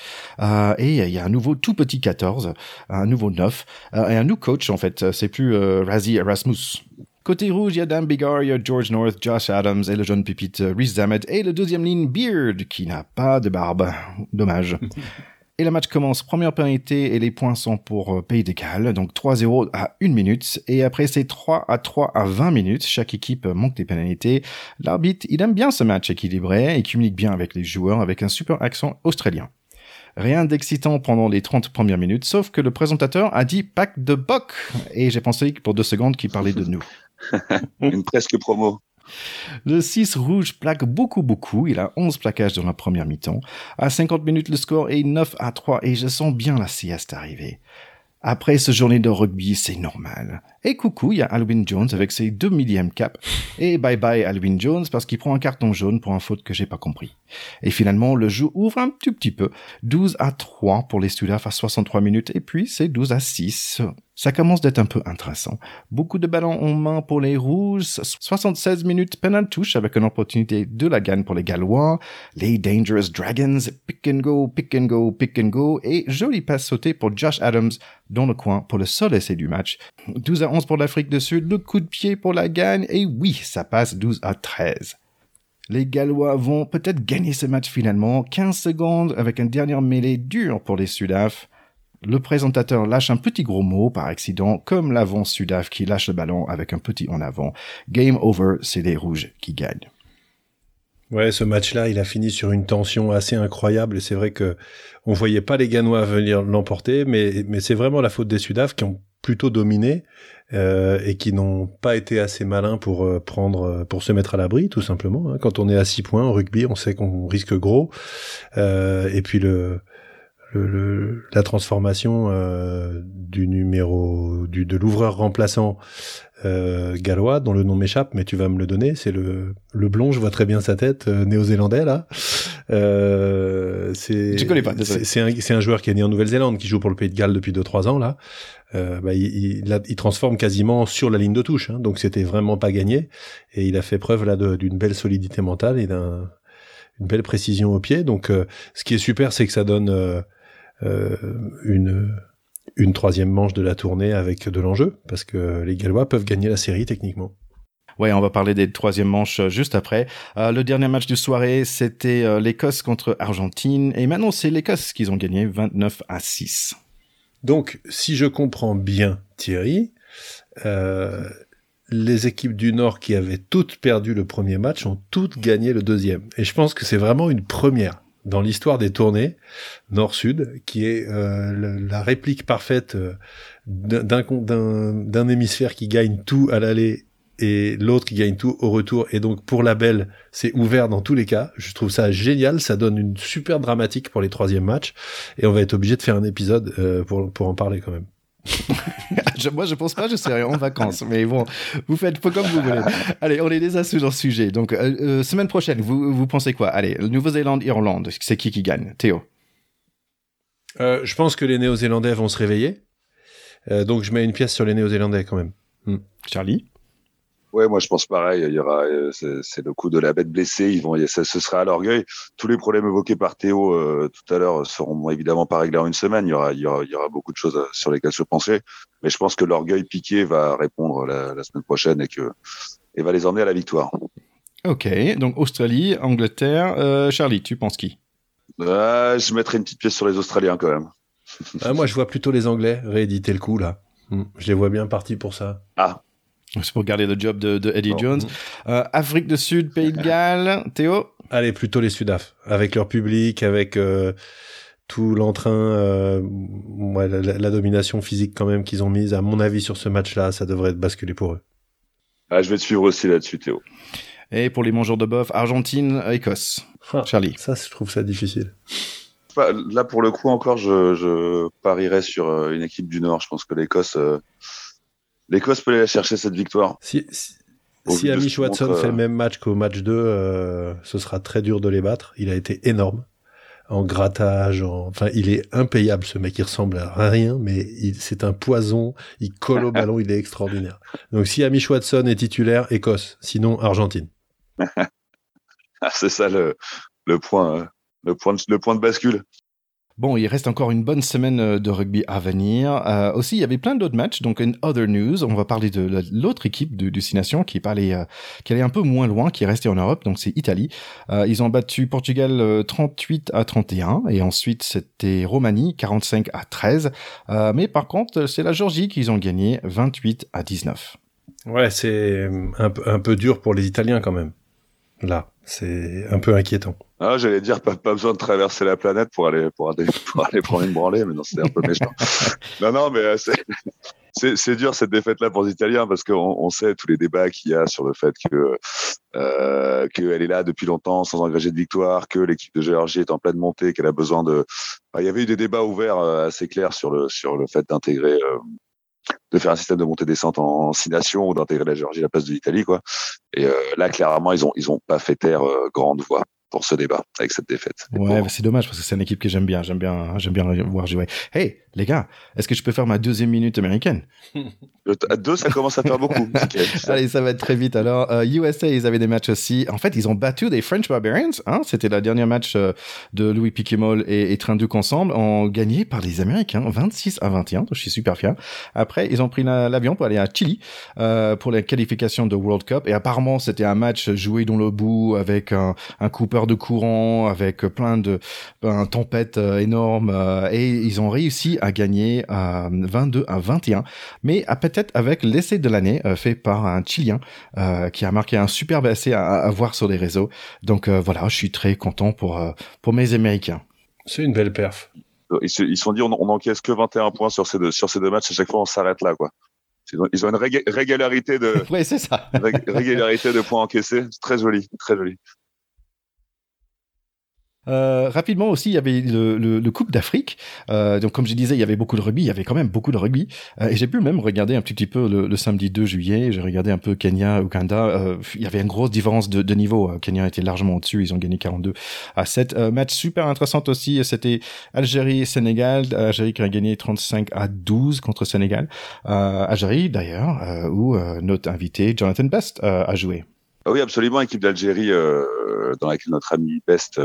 Et il y a un nouveau tout petit 14, un nouveau 9, euh, et un nouveau coach, en fait. C'est plus euh, Razi Erasmus. Côté rouge, il y a Dan Bigar, il y a George North, Josh Adams et le jeune pépite Rhys Zamet et le deuxième ligne Beard qui n'a pas de barbe. Dommage. Et le match commence. Première pénalité et les points sont pour euh, Pays de Galles. Donc 3-0 à 1 minute. Et après c'est 3 à 3 à 20 minutes. Chaque équipe manque des pénalités. L'arbitre, il aime bien ce match équilibré et communique bien avec les joueurs avec un super accent australien. Rien d'excitant pendant les 30 premières minutes, sauf que le présentateur a dit pack de boc. Et j'ai pensé pour deux secondes qu'il parlait de nous. Une presque promo. Le 6 rouge plaque beaucoup, beaucoup. Il a 11 plaquages dans la première mi-temps. À 50 minutes, le score est 9 à 3 et je sens bien la sieste arriver. Après ce journée de rugby, c'est normal. Et coucou, il y a Alwyn Jones avec ses deux millièmes cap. Et bye bye Alwyn Jones parce qu'il prend un carton jaune pour un faute que j'ai pas compris. Et finalement, le jeu ouvre un tout petit peu. 12 à 3 pour les Sudaf à 63 minutes et puis c'est 12 à 6 ça commence d'être un peu intéressant. Beaucoup de ballons en main pour les Rouges, 76 minutes penalty touche avec une opportunité de la gagne pour les Gallois, les Dangerous Dragons, pick and go, pick and go, pick and go, et jolie passe sautée pour Josh Adams dans le coin pour le seul essai du match. 12 à 11 pour l'Afrique du Sud, le coup de pied pour la gagne, et oui, ça passe 12 à 13. Les Gallois vont peut-être gagner ce match finalement, 15 secondes avec une dernière mêlée dure pour les Sudaf. Le présentateur lâche un petit gros mot par accident, comme l'avant Sudaf qui lâche le ballon avec un petit en avant. Game over, c'est les rouges qui gagnent. Ouais, ce match-là, il a fini sur une tension assez incroyable et c'est vrai que on voyait pas les Ganois venir l'emporter, mais mais c'est vraiment la faute des Sudaf qui ont plutôt dominé euh, et qui n'ont pas été assez malins pour euh, prendre euh, pour se mettre à l'abri tout simplement. Hein. Quand on est à 6 points en rugby, on sait qu'on risque gros. Et puis le le, le, la transformation euh, du numéro du, de l'ouvreur remplaçant euh, gallois dont le nom m'échappe mais tu vas me le donner. C'est le le blond je vois très bien sa tête euh, néo-zélandais là. Euh, c'est connais pas c'est un, un joueur qui est né en Nouvelle-Zélande qui joue pour le Pays de Galles depuis 2-3 ans là. Euh, bah, il, il, il, transforme quasiment sur la ligne de touche hein, donc c'était vraiment pas gagné. Et il a fait preuve là d'une belle solidité mentale et d'un une belle précision au pied. Donc euh, ce qui est super c'est que ça donne une une troisième manche de la tournée avec de l'enjeu parce que les Gallois peuvent gagner la série techniquement. Ouais, on va parler des troisième manches euh, juste après. Euh, le dernier match du soirée, c'était euh, l'Écosse contre Argentine. Et maintenant, c'est l'Écosse qui ont gagné 29 à 6. Donc, si je comprends bien, Thierry, euh, les équipes du Nord qui avaient toutes perdu le premier match ont toutes gagné le deuxième. Et je pense que c'est vraiment une première dans l'histoire des tournées nord-sud, qui est euh, la réplique parfaite euh, d'un hémisphère qui gagne tout à l'aller et l'autre qui gagne tout au retour. Et donc pour la belle, c'est ouvert dans tous les cas. Je trouve ça génial. Ça donne une super dramatique pour les troisièmes matchs. Et on va être obligé de faire un épisode euh, pour, pour en parler quand même. Je, moi, je pense pas, je serai en vacances. Mais bon, vous faites pas comme vous voulez. Allez, on est déjà sur le sujet. Donc, euh, euh, semaine prochaine, vous, vous pensez quoi? Allez, Nouvelle-Zélande, Irlande, c'est qui qui gagne? Théo euh, Je pense que les Néo-Zélandais vont se réveiller. Euh, donc, je mets une pièce sur les Néo-Zélandais quand même. Hmm. Charlie Ouais, moi je pense pareil. Il y aura, euh, c'est le coup de la bête blessée. Ils vont, ça, ce sera à l'orgueil. Tous les problèmes évoqués par Théo euh, tout à l'heure seront évidemment pas réglés en une semaine. Il y aura, il y aura, il y aura beaucoup de choses sur lesquelles se penser. Mais je pense que l'orgueil piqué va répondre la, la, semaine prochaine et que et va les emmener à la victoire. Ok, donc Australie, Angleterre. Euh, Charlie, tu penses qui? Euh, Je mettrai une petite pièce sur les Australiens quand même. ah, moi, je vois plutôt les Anglais rééditer le coup là. Hmm. Je les vois bien partis pour ça. Ah, c'est pour garder le job de, de Eddie. Jones. Euh, Afrique du Sud, Pays de Galles, Théo Allez, plutôt les Sudaf, avec leur public, avec euh, tout l'entrain, euh, ouais, la, la, domination physique quand même qu'ils ont mise. À mon avis, sur ce match-là, ça devrait être basculé pour eux. Ah, je vais te suivre aussi là-dessus, Théo. Et pour les mangeurs de bœuf, Argentine, Écosse. Ah, Charlie. Ça, je trouve ça difficile. Là, pour le coup, encore, je, je parierais sur euh, une équipe du Nord. Je pense que l'Écosse, euh, l'Écosse peut aller chercher cette victoire. Si, si, si Amish Watson fait le même match qu'au match 2, euh, ce sera très dur de les battre. Il a été énorme en grattage, enfin, il est impayable ce mec. Il ressemble à rien, mais c'est un poison. Il colle au ballon, il est extraordinaire. Donc, si Amish Watson est titulaire, Écosse. Sinon, Argentine. Ah, c'est ça le, le point, le point, le point de bascule. Bon, il reste encore une bonne semaine euh, de rugby à venir. Euh, aussi, il y avait plein d'autres matchs. Donc, une other news, on va parler de l'autre équipe du, du Six qui est, allée, euh, qui allait un peu moins loin, qui est restée en Europe. Donc, c'est Italie. Euh, ils ont battu Portugal 38 à 31 et ensuite c'était Roumanie 45 à 13. mais par contre, c'est la Géorgie qu'ils ont gagné 28 à 19. Ouais, c'est un, un peu dur pour les Italiens quand même. Là, c'est un peu inquiétant. Ah, j'allais dire pas, pas besoin de traverser la planète pour aller pour aller, pour aller prendre une branlée, mais non, c'est un peu méchant. non, non, mais euh, c'est c'est dur cette défaite là pour les Italiens parce qu'on on sait tous les débats qu'il y a sur le fait que euh, qu'elle est là depuis longtemps sans engager de victoire, que l'équipe de Géorgie est en pleine montée, qu'elle a besoin de. il y avait eu des débats ouverts euh, assez clairs sur le sur le fait d'intégrer. Euh, de faire un système de montée-descente en six nations ou d'intégrer la Géorgie à la place de l'Italie, quoi. Et euh, là, clairement, ils ont ils ont pas fait taire grande voix pour ce débat avec cette défaite. Ouais, c'est dommage parce que c'est une équipe que j'aime bien, j'aime bien, j'aime bien voir jouer. Hey, les gars, est-ce que je peux faire ma deuxième minute américaine? À deux, ça commence à faire beaucoup. Allez, ça va être très vite. Alors, euh, USA, ils avaient des matchs aussi. En fait, ils ont battu des French Barbarians. Hein C'était la dernière match euh, de Louis Piquemol et, et Trinduc ensemble, en gagné par les Américains, 26 à 21. Donc, je suis super fier. Après, ils ont pris l'avion pour aller à Chili euh, pour la qualification de World Cup. Et apparemment, c'était un match joué dans le bout avec un, un Cooper de courant, avec plein de ben, tempêtes euh, énormes. Euh, et ils ont réussi à gagner 22 à 21. Mais peut-être avec l'essai de l'année euh, fait par un Chilien qui a marqué un superbe essai à, à voir sur les réseaux. Donc voilà, je suis très content pour, pour mes Américains. C'est une belle perf. Ils se sont dit on, on encaisse que 21 points sur ces deux, sur ces deux matchs. À chaque fois, on s'arrête là, quoi. Ils ont une régularité de, oui, c'est ça. régularité de points encaissés. C'est très joli, très joli. Euh, rapidement aussi, il y avait le, le, le Coupe d'Afrique. Euh, donc comme je disais, il y avait beaucoup de rugby. Il y avait quand même beaucoup de rugby. Euh, et j'ai pu même regarder un petit, peu le, le, samedi 2 juillet. J'ai regardé un peu Kenya, Ouganda. Euh, il y avait une grosse différence de, de niveau. Euh, Kenya était largement au-dessus. Ils ont gagné 42 à 7. match super intéressant aussi. C'était Algérie-Sénégal. Algérie qui a gagné 35 à 12 contre Sénégal. Algérie d'ailleurs, où notre invité Jonathan Best a joué. Ah oui, absolument. Équipe d'Algérie dans laquelle notre ami Best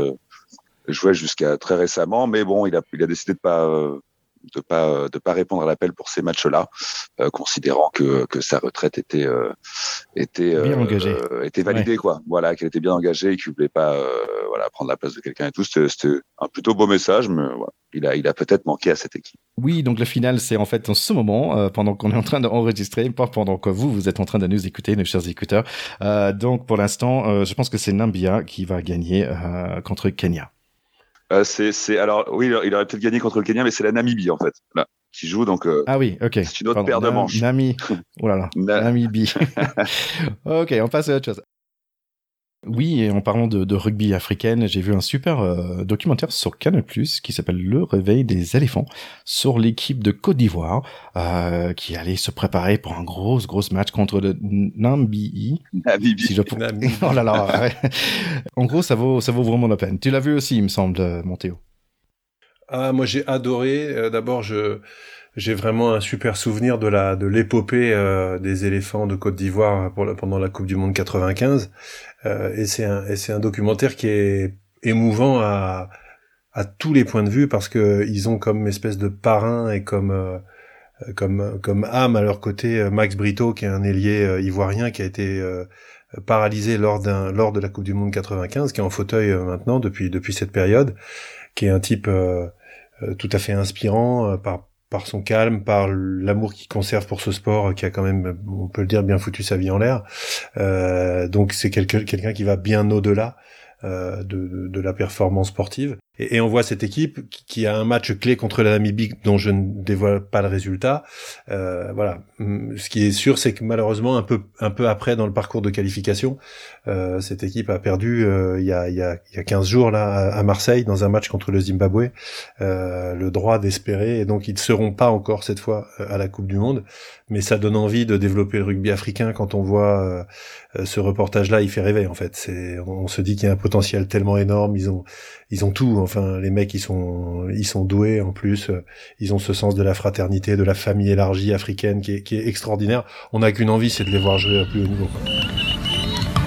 jouait jusqu'à très récemment, mais bon, il a, il a décidé de pas euh, de pas de pas répondre à l'appel pour ces matchs-là, euh, considérant que, que sa retraite était euh, était bien engagée. était validée quoi. Voilà, qu'elle était bien engagée et qu'il voulait pas voilà prendre la place de quelqu'un et tout. C'était un plutôt beau message, mais voilà. il a il a peut-être manqué à cette équipe. Oui, donc le final c'est en fait en ce moment pendant qu'on est en train d'enregistrer, pas pendant que vous vous êtes en train de nous écouter, nos chers écouteurs. donc pour l'instant, je pense que c'est Nambia qui va gagner contre Kenya. Euh, c'est, alors oui, il aurait peut-être gagné contre le Kenya, mais c'est la Namibie en fait, là, qui joue donc. Euh, ah oui, ok. C'est une autre paire de manches. Oh là là, Namibie. ok, on passe à autre chose. Oui, et en parlant de, de rugby africaine, j'ai vu un super euh, documentaire sur Canal+, qui s'appelle Le réveil des éléphants, sur l'équipe de Côte d'Ivoire, euh, qui allait se préparer pour un gros, gros match contre le Namibie. Namibie. Si je... oh là là. en gros, ça vaut, ça vaut vraiment la peine. Tu l'as vu aussi, il me semble, euh, mon Théo. Ah, moi j'ai adoré. D'abord, je j'ai vraiment un super souvenir de la de l'épopée euh, des éléphants de Côte d'Ivoire pendant la Coupe du Monde 95 euh, et c'est un un documentaire qui est émouvant à à tous les points de vue parce que ils ont comme espèce de parrain et comme euh, comme comme âme à leur côté Max Brito qui est un ailier ivoirien qui a été paralysé lors d'un lors de la Coupe du Monde 95 qui est en fauteuil maintenant depuis depuis cette période qui est un type tout à fait inspirant par par son calme, par l'amour qu'il conserve pour ce sport, qui a quand même, on peut le dire, bien foutu sa vie en l'air. Euh, donc c'est quelqu'un qui va bien au-delà euh, de, de, la performance sportive. Et, on voit cette équipe qui a un match clé contre la Namibie dont je ne dévoile pas le résultat. Euh, voilà. Hum, ce qui est sûr, c'est que malheureusement, un peu, un peu après dans le parcours de qualification, euh, cette équipe a perdu euh, il, y a, y a, y a 15 jours là à Marseille dans un match contre le Zimbabwe euh, le droit d'espérer. Et donc ils ne seront pas encore cette fois euh, à la Coupe du Monde. Mais ça donne envie de développer le rugby africain quand on voit ce reportage-là. Il fait rêver en fait. On se dit qu'il y a un potentiel tellement énorme. Ils ont, ils ont tout Enfin, les mecs, ils sont, ils sont doués en plus. Euh, ils ont ce sens de la fraternité, de la famille élargie africaine qui est, qui est extraordinaire. On n'a qu'une envie, c'est de les voir jouer à plus haut niveau.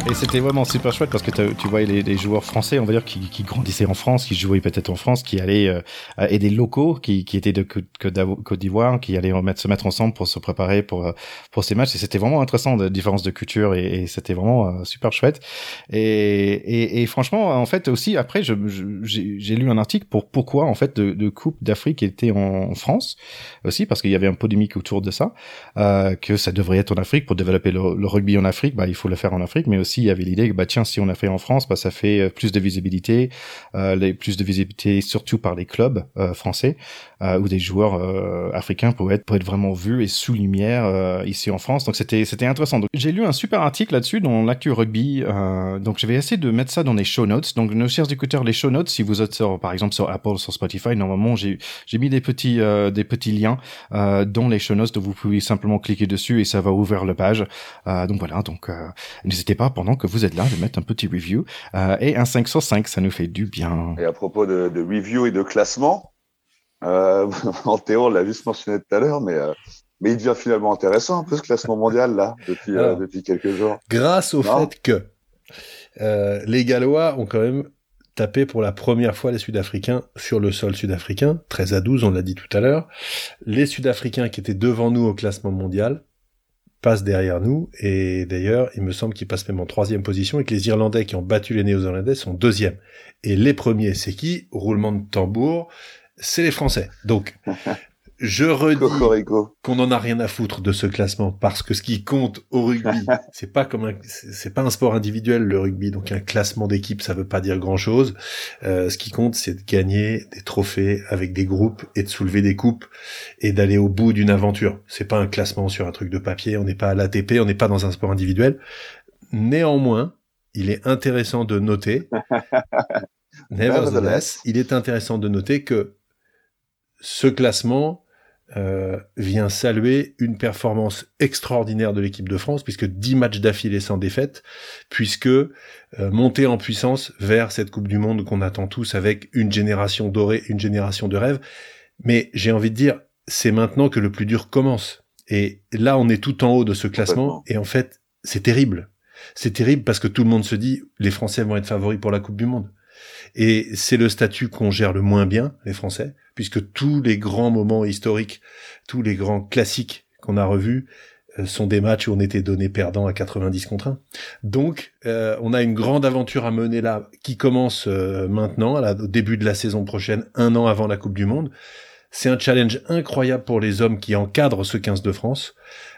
Et c'était vraiment super chouette parce que tu voyais les, les, joueurs français, on va dire, qui, qui, grandissaient en France, qui jouaient peut-être en France, qui allaient euh, des locaux qui, qui étaient de Côte d'Ivoire, qui allaient se mettre ensemble pour se préparer pour euh, pour ces matchs. Et c'était vraiment intéressant, de différence de culture, et, et c'était vraiment euh, super chouette. Et, et, et, franchement, en fait, aussi après, j'ai lu un article pour pourquoi en fait de, de Coupe d'Afrique était en, France aussi, parce qu'il y avait un polémique autour de ça, euh, que ça devrait être en Afrique pour développer le, le rugby en Afrique. Bah, il faut le faire en Afrique, mais aussi il y avait l'idée que bah tiens si on a fait en France bah ça fait euh, plus de visibilité euh, les, plus de visibilité surtout par les clubs euh, français euh, où des joueurs euh, africains pourraient être, pourraient être vraiment vus et sous lumière euh, ici en France. Donc c'était c'était intéressant. J'ai lu un super article là-dessus dans l'actu rugby. donc je vais essayer de mettre ça dans les show notes. Donc nos chers écouteurs, les show notes, si vous êtes par exemple sur Apple, sur Spotify, normalement j'ai j'ai mis des petits des petits liens dans les show notes. Donc vous pouvez simplement cliquer dessus et ça va ouvrir la page. donc voilà. Donc n'hésitez pas pendant que vous êtes là de mettre un petit review et un 5 sur 5, ça nous fait du bien. Et à propos de, de review et de classement, euh, en Théo, on l'a juste mentionné tout à l'heure, mais, euh, mais il devient finalement intéressant un peu ce classement mondial là depuis, euh, depuis quelques jours. Grâce au fait que euh, les Gallois ont quand même tapé pour la première fois les Sud-Africains sur le sol sud-africain, 13 à 12, on l'a dit tout à l'heure. Les Sud-Africains qui étaient devant nous au classement mondial passent derrière nous, et d'ailleurs, il me semble qu'ils passent même en troisième position, et que les Irlandais qui ont battu les Néo-Zélandais sont deuxième. Et les premiers, c'est qui? Roulement de tambour, c'est les Français. Donc, je redis qu'on n'en a rien à foutre de ce classement parce que ce qui compte au rugby, c'est pas comme un, c'est pas un sport individuel le rugby, donc un classement d'équipe ça veut pas dire grand chose. Euh, ce qui compte, c'est de gagner des trophées avec des groupes et de soulever des coupes et d'aller au bout d'une aventure. C'est pas un classement sur un truc de papier, on n'est pas à l'ATP, on n'est pas dans un sport individuel. Néanmoins, il est intéressant de noter, nevertheless, il est intéressant de noter que ce classement euh, vient saluer une performance extraordinaire de l'équipe de France, puisque 10 matchs d'affilée sans défaite, puisque euh, monter en puissance vers cette Coupe du Monde qu'on attend tous avec une génération dorée, une génération de rêve. Mais j'ai envie de dire, c'est maintenant que le plus dur commence. Et là, on est tout en haut de ce classement, et en fait, c'est terrible. C'est terrible parce que tout le monde se dit, les Français vont être favoris pour la Coupe du Monde. Et c'est le statut qu'on gère le moins bien, les Français, puisque tous les grands moments historiques, tous les grands classiques qu'on a revus, euh, sont des matchs où on était donné perdant à 90 contre 1. Donc, euh, on a une grande aventure à mener là, qui commence euh, maintenant, à au début de la saison prochaine, un an avant la Coupe du Monde. C'est un challenge incroyable pour les hommes qui encadrent ce 15 de France,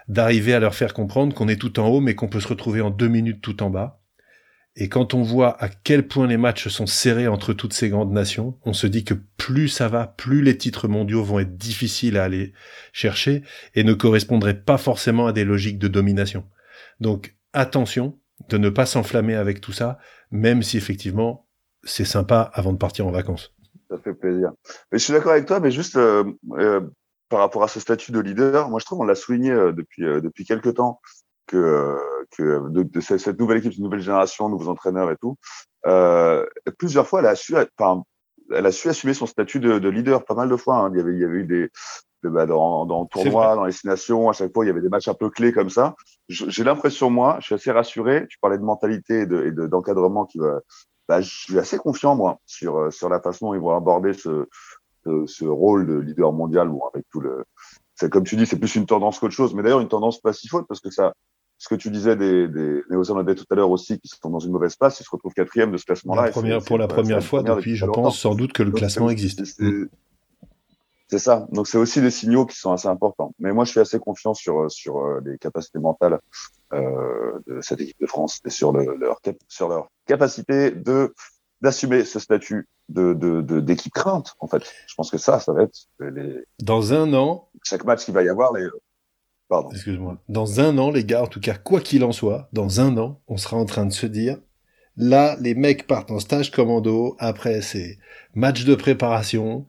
d'arriver à leur faire comprendre qu'on est tout en haut, mais qu'on peut se retrouver en deux minutes tout en bas, et quand on voit à quel point les matchs sont serrés entre toutes ces grandes nations, on se dit que plus ça va, plus les titres mondiaux vont être difficiles à aller chercher et ne correspondraient pas forcément à des logiques de domination. Donc attention de ne pas s'enflammer avec tout ça, même si effectivement c'est sympa avant de partir en vacances. Ça fait plaisir. Mais je suis d'accord avec toi, mais juste euh, euh, par rapport à ce statut de leader, moi je trouve on l'a souligné euh, depuis depuis quelques temps que, que de, cette nouvelle équipe, une nouvelle génération, nouveaux entraîneurs et tout, euh, plusieurs fois, elle a su, enfin, elle a su assumer son statut de, de leader pas mal de fois. Hein. Il y avait, il y avait eu des, bah, dans, dans le tournoi, dans les nations, à chaque fois, il y avait des matchs un peu clés comme ça. J'ai l'impression, moi, je suis assez rassuré. Tu parlais de mentalité et d'encadrement de, qui va. Bah, je suis assez confiant, moi, sur, sur la façon dont ils vont aborder ce, ce, ce rôle de leader mondial, bon, avec tout le. C'est comme tu dis, c'est plus une tendance qu'autre chose, mais d'ailleurs une tendance pas si faute parce que ça, ce que tu disais des, des Néo-Zélandais tout à l'heure aussi, qui sont dans une mauvaise place, ils se retrouvent quatrième de ce classement-là. Pour la première fois depuis, je pense, sans doute que le classement existe. C'est ça. Donc c'est aussi des signaux qui sont assez importants. Mais moi, je suis assez confiant sur sur euh, les capacités mentales euh, de cette équipe de France et sur le, leur sur leur capacité de d'assumer ce statut de d'équipe de, crainte. En fait, je pense que ça, ça va être les... dans un an. Chaque match qu'il va y avoir, les Pardon. Excuse-moi. Dans un an, les gars, en tout cas, quoi qu'il en soit, dans un an, on sera en train de se dire, là, les mecs partent en stage commando. Après, c'est match de préparation.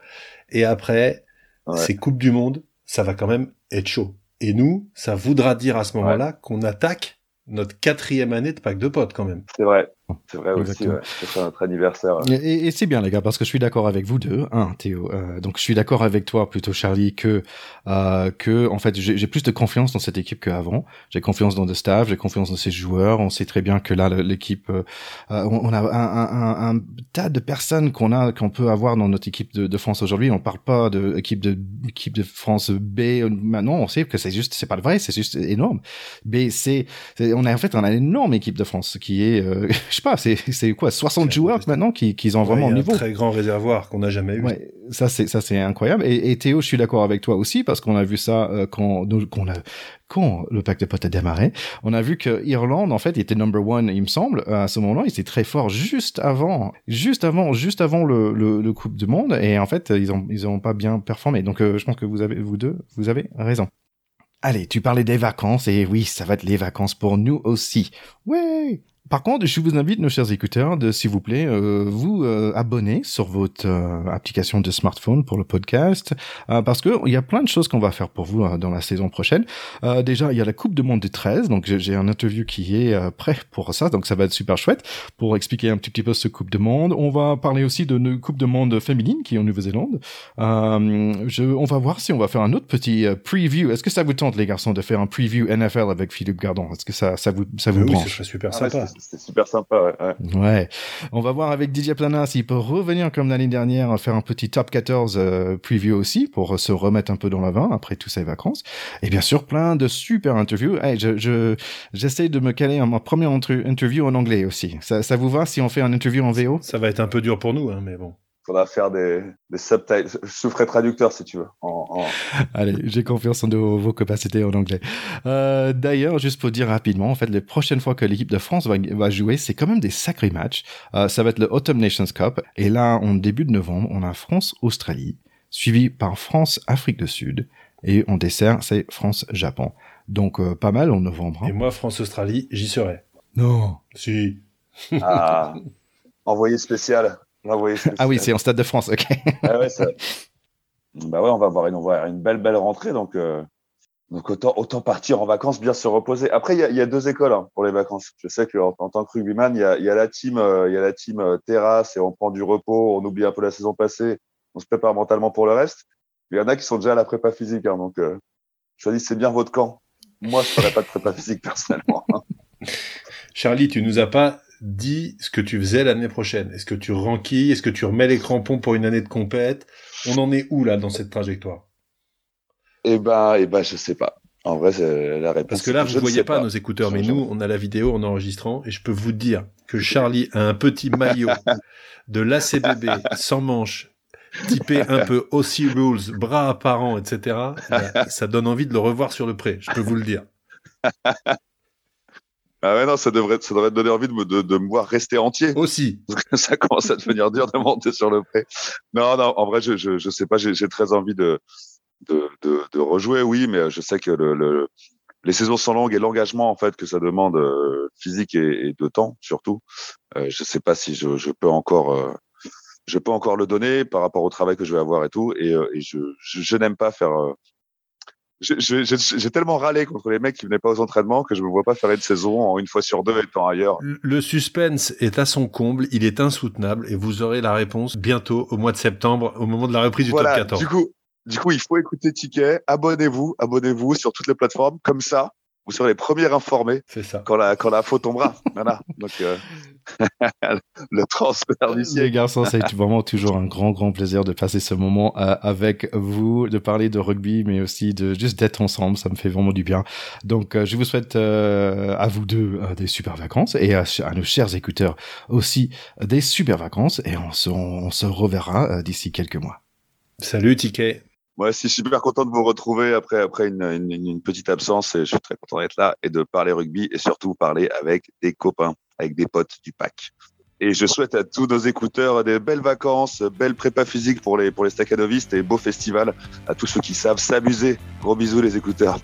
Et après, c'est Coupe du Monde. Ça va quand même être chaud. Et nous, ça voudra dire à ce moment-là qu'on attaque notre quatrième année de pack de potes quand même. C'est vrai. C'est vrai aussi, ouais. c'est notre anniversaire. Et, c'est bien les gars, parce que je suis d'accord avec vous deux, hein, Théo. Euh, donc je suis d'accord avec toi plutôt, Charlie, que euh, que en fait j'ai plus de confiance dans cette équipe qu'avant. J'ai confiance dans le staff, j'ai confiance dans ces joueurs. On sait très bien que là l'équipe, euh, euh on, a un, un, un, tas de personnes qu'on a qu'on peut avoir dans notre équipe de, de France aujourd'hui. On parle pas de équipe de équipe de France B. Maintenant, on sait que c'est juste, c'est pas vrai, c'est juste énorme. B, c'est, on a en fait on a une énorme équipe de France qui est euh, sais pas, c'est quoi 60 joueurs maintenant qui, qui ont vraiment ouais, niveau. Un très grand réservoir qu'on n'a jamais eu. Ouais, ça c'est ça c'est incroyable. Et, et, Théo, je suis d'accord avec toi aussi parce qu'on a vu ça euh, quand qu'on a quand le pacte de potes a démarré, on a vu que Irlande en fait était number one, il me semble, à ce moment-là, ils étaient très forts juste avant, juste avant, juste avant le, le, le Coupe du Monde, et en fait ils ont ils ont pas bien performé. Donc euh, je pense que vous avez vous deux, vous avez raison. Allez, tu parlais des vacances, et oui, ça va être les vacances pour nous aussi. Ouais par contre, je vous invite, nos chers écouteurs, de, s'il vous plaît, euh, vous euh, abonner sur votre euh, application de smartphone pour le podcast, parce que il y a plein de choses qu'on va faire pour vous dans la saison prochaine. déjà, il y a la Coupe du Monde des 13, donc j'ai un interview qui est prêt pour ça, donc ça va être super chouette pour expliquer un petit, petit peu ce Coupe de Monde. On va parler aussi de nos Coupe de Monde féminine qui est en Nouvelle-Zélande. je, on va voir si on va faire un autre petit preview. Est-ce que ça vous tente, les garçons, de faire un preview NFL avec Philippe Gardon? Est-ce que ça, ça vous, ça vous oui, branche? Oui, super ah sympa c'est super sympa. Ouais. ouais. On va voir avec Didier Plana s'il peut revenir comme l'année dernière, faire un petit top 14 euh, preview aussi pour se remettre un peu dans la vin après toutes ces vacances. Et bien sûr, plein de super interviews. Hey, je, je, j'essaie de me caler à ma première interview en anglais aussi. Ça, ça vous va si on fait un interview en VO Ça va être un peu dur pour nous, hein, mais bon faudra faire des, des subtitles. Je traducteur si tu veux. En, Allez, j'ai confiance en vos, capacités en anglais. Euh, D'ailleurs, juste pour dire rapidement, en fait, les prochaines fois que l'équipe de France va, va jouer, c'est quand même des sacrés matchs. Euh, ça va être le Autumn Nations Cup. Et là, en début de novembre, on a France-Australie, suivi par France-Afrique du Sud. Et en dessert, c'est France-Japon. Donc, euh, pas mal en novembre. Hein. Et moi, France-Australie, j'y serai. Non. Si. Ah, envoyé spécial. Ah oui, c'est en Stade de France, ok. ah ouais, ça... Bah ouais, on va avoir une, une belle, belle rentrée, donc, euh, donc autant, autant partir en vacances, bien se reposer. Après, il y a, y a, deux écoles hein, pour les vacances. Je sais qu'en en tant que rugbyman, il y a, y a la team, euh, il y a la team euh, terrasse et on prend du repos, on oublie un peu la saison passée, on se prépare mentalement pour le reste. Il y en a qui sont déjà à la prépa physique, hein, donc choisissez bien votre camp. Moi, je ferai pas de prépa physique personnellement. Charlie, tu nous as pas dis ce que tu faisais l'année prochaine. Est-ce que tu renquilles Est-ce que tu remets les crampons pour une année de compète? On en est où là dans cette trajectoire? Eh ben, eh ben, je sais pas. En vrai, c'est la réponse. Parce que là, vous ne voyez pas, nos écouteurs, mais nous, on a la vidéo en enregistrant et je peux vous dire que Charlie a un petit maillot de l'ACBB sans manche, typé un peu aussi rules, bras apparents, etc. Ça donne envie de le revoir sur le pré. Je peux vous le dire. Ah ouais, non, ça devrait, ça devrait te donner envie de me, de, de me voir rester entier. Aussi. Parce que ça commence à devenir dur de monter sur le pré. Non, non, en vrai, je, je, je sais pas, j'ai très envie de, de, de, de, rejouer, oui, mais je sais que le, le les saisons sont longues et l'engagement, en fait, que ça demande euh, physique et, et, de temps, surtout. Euh, je sais pas si je, je peux encore, euh, je peux encore le donner par rapport au travail que je vais avoir et tout. Et, euh, et je, je, je n'aime pas faire, j'ai tellement râlé contre les mecs qui venaient pas aux entraînements que je me vois pas faire une saison en une fois sur deux étant ailleurs. Le suspense est à son comble, il est insoutenable et vous aurez la réponse bientôt au mois de septembre, au moment de la reprise du top 14. Du coup, du coup, il faut écouter Ticket. Abonnez-vous, abonnez-vous sur toutes les plateformes. Comme ça, vous serez les premiers informés ça. quand la quand la faute tombera. voilà. Donc euh, le transfert du Les garçons, c'est vraiment toujours un grand grand plaisir de passer ce moment euh, avec vous, de parler de rugby, mais aussi de juste d'être ensemble. Ça me fait vraiment du bien. Donc euh, je vous souhaite à vous deux des super vacances et à, nos chers écouteurs aussi des super vacances et on se on se reverra d'ici quelques mois. Salut Ticket. Moi, je suis super content de vous retrouver après, après une, une, une, petite absence et je suis très content d'être là et de parler rugby et surtout parler avec des copains, avec des potes du pack. Et je souhaite à tous nos écouteurs des belles vacances, belles prépa physiques pour les, pour les staccanovistes et beaux festivals. À tous ceux qui savent s'amuser. Gros bisous les écouteurs.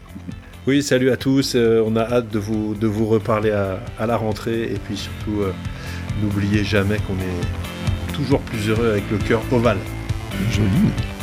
Oui, salut à tous. Euh, on a hâte de vous, de vous reparler à, à la rentrée. Et puis surtout, euh, n'oubliez jamais qu'on est toujours plus heureux avec le cœur ovale. Joli.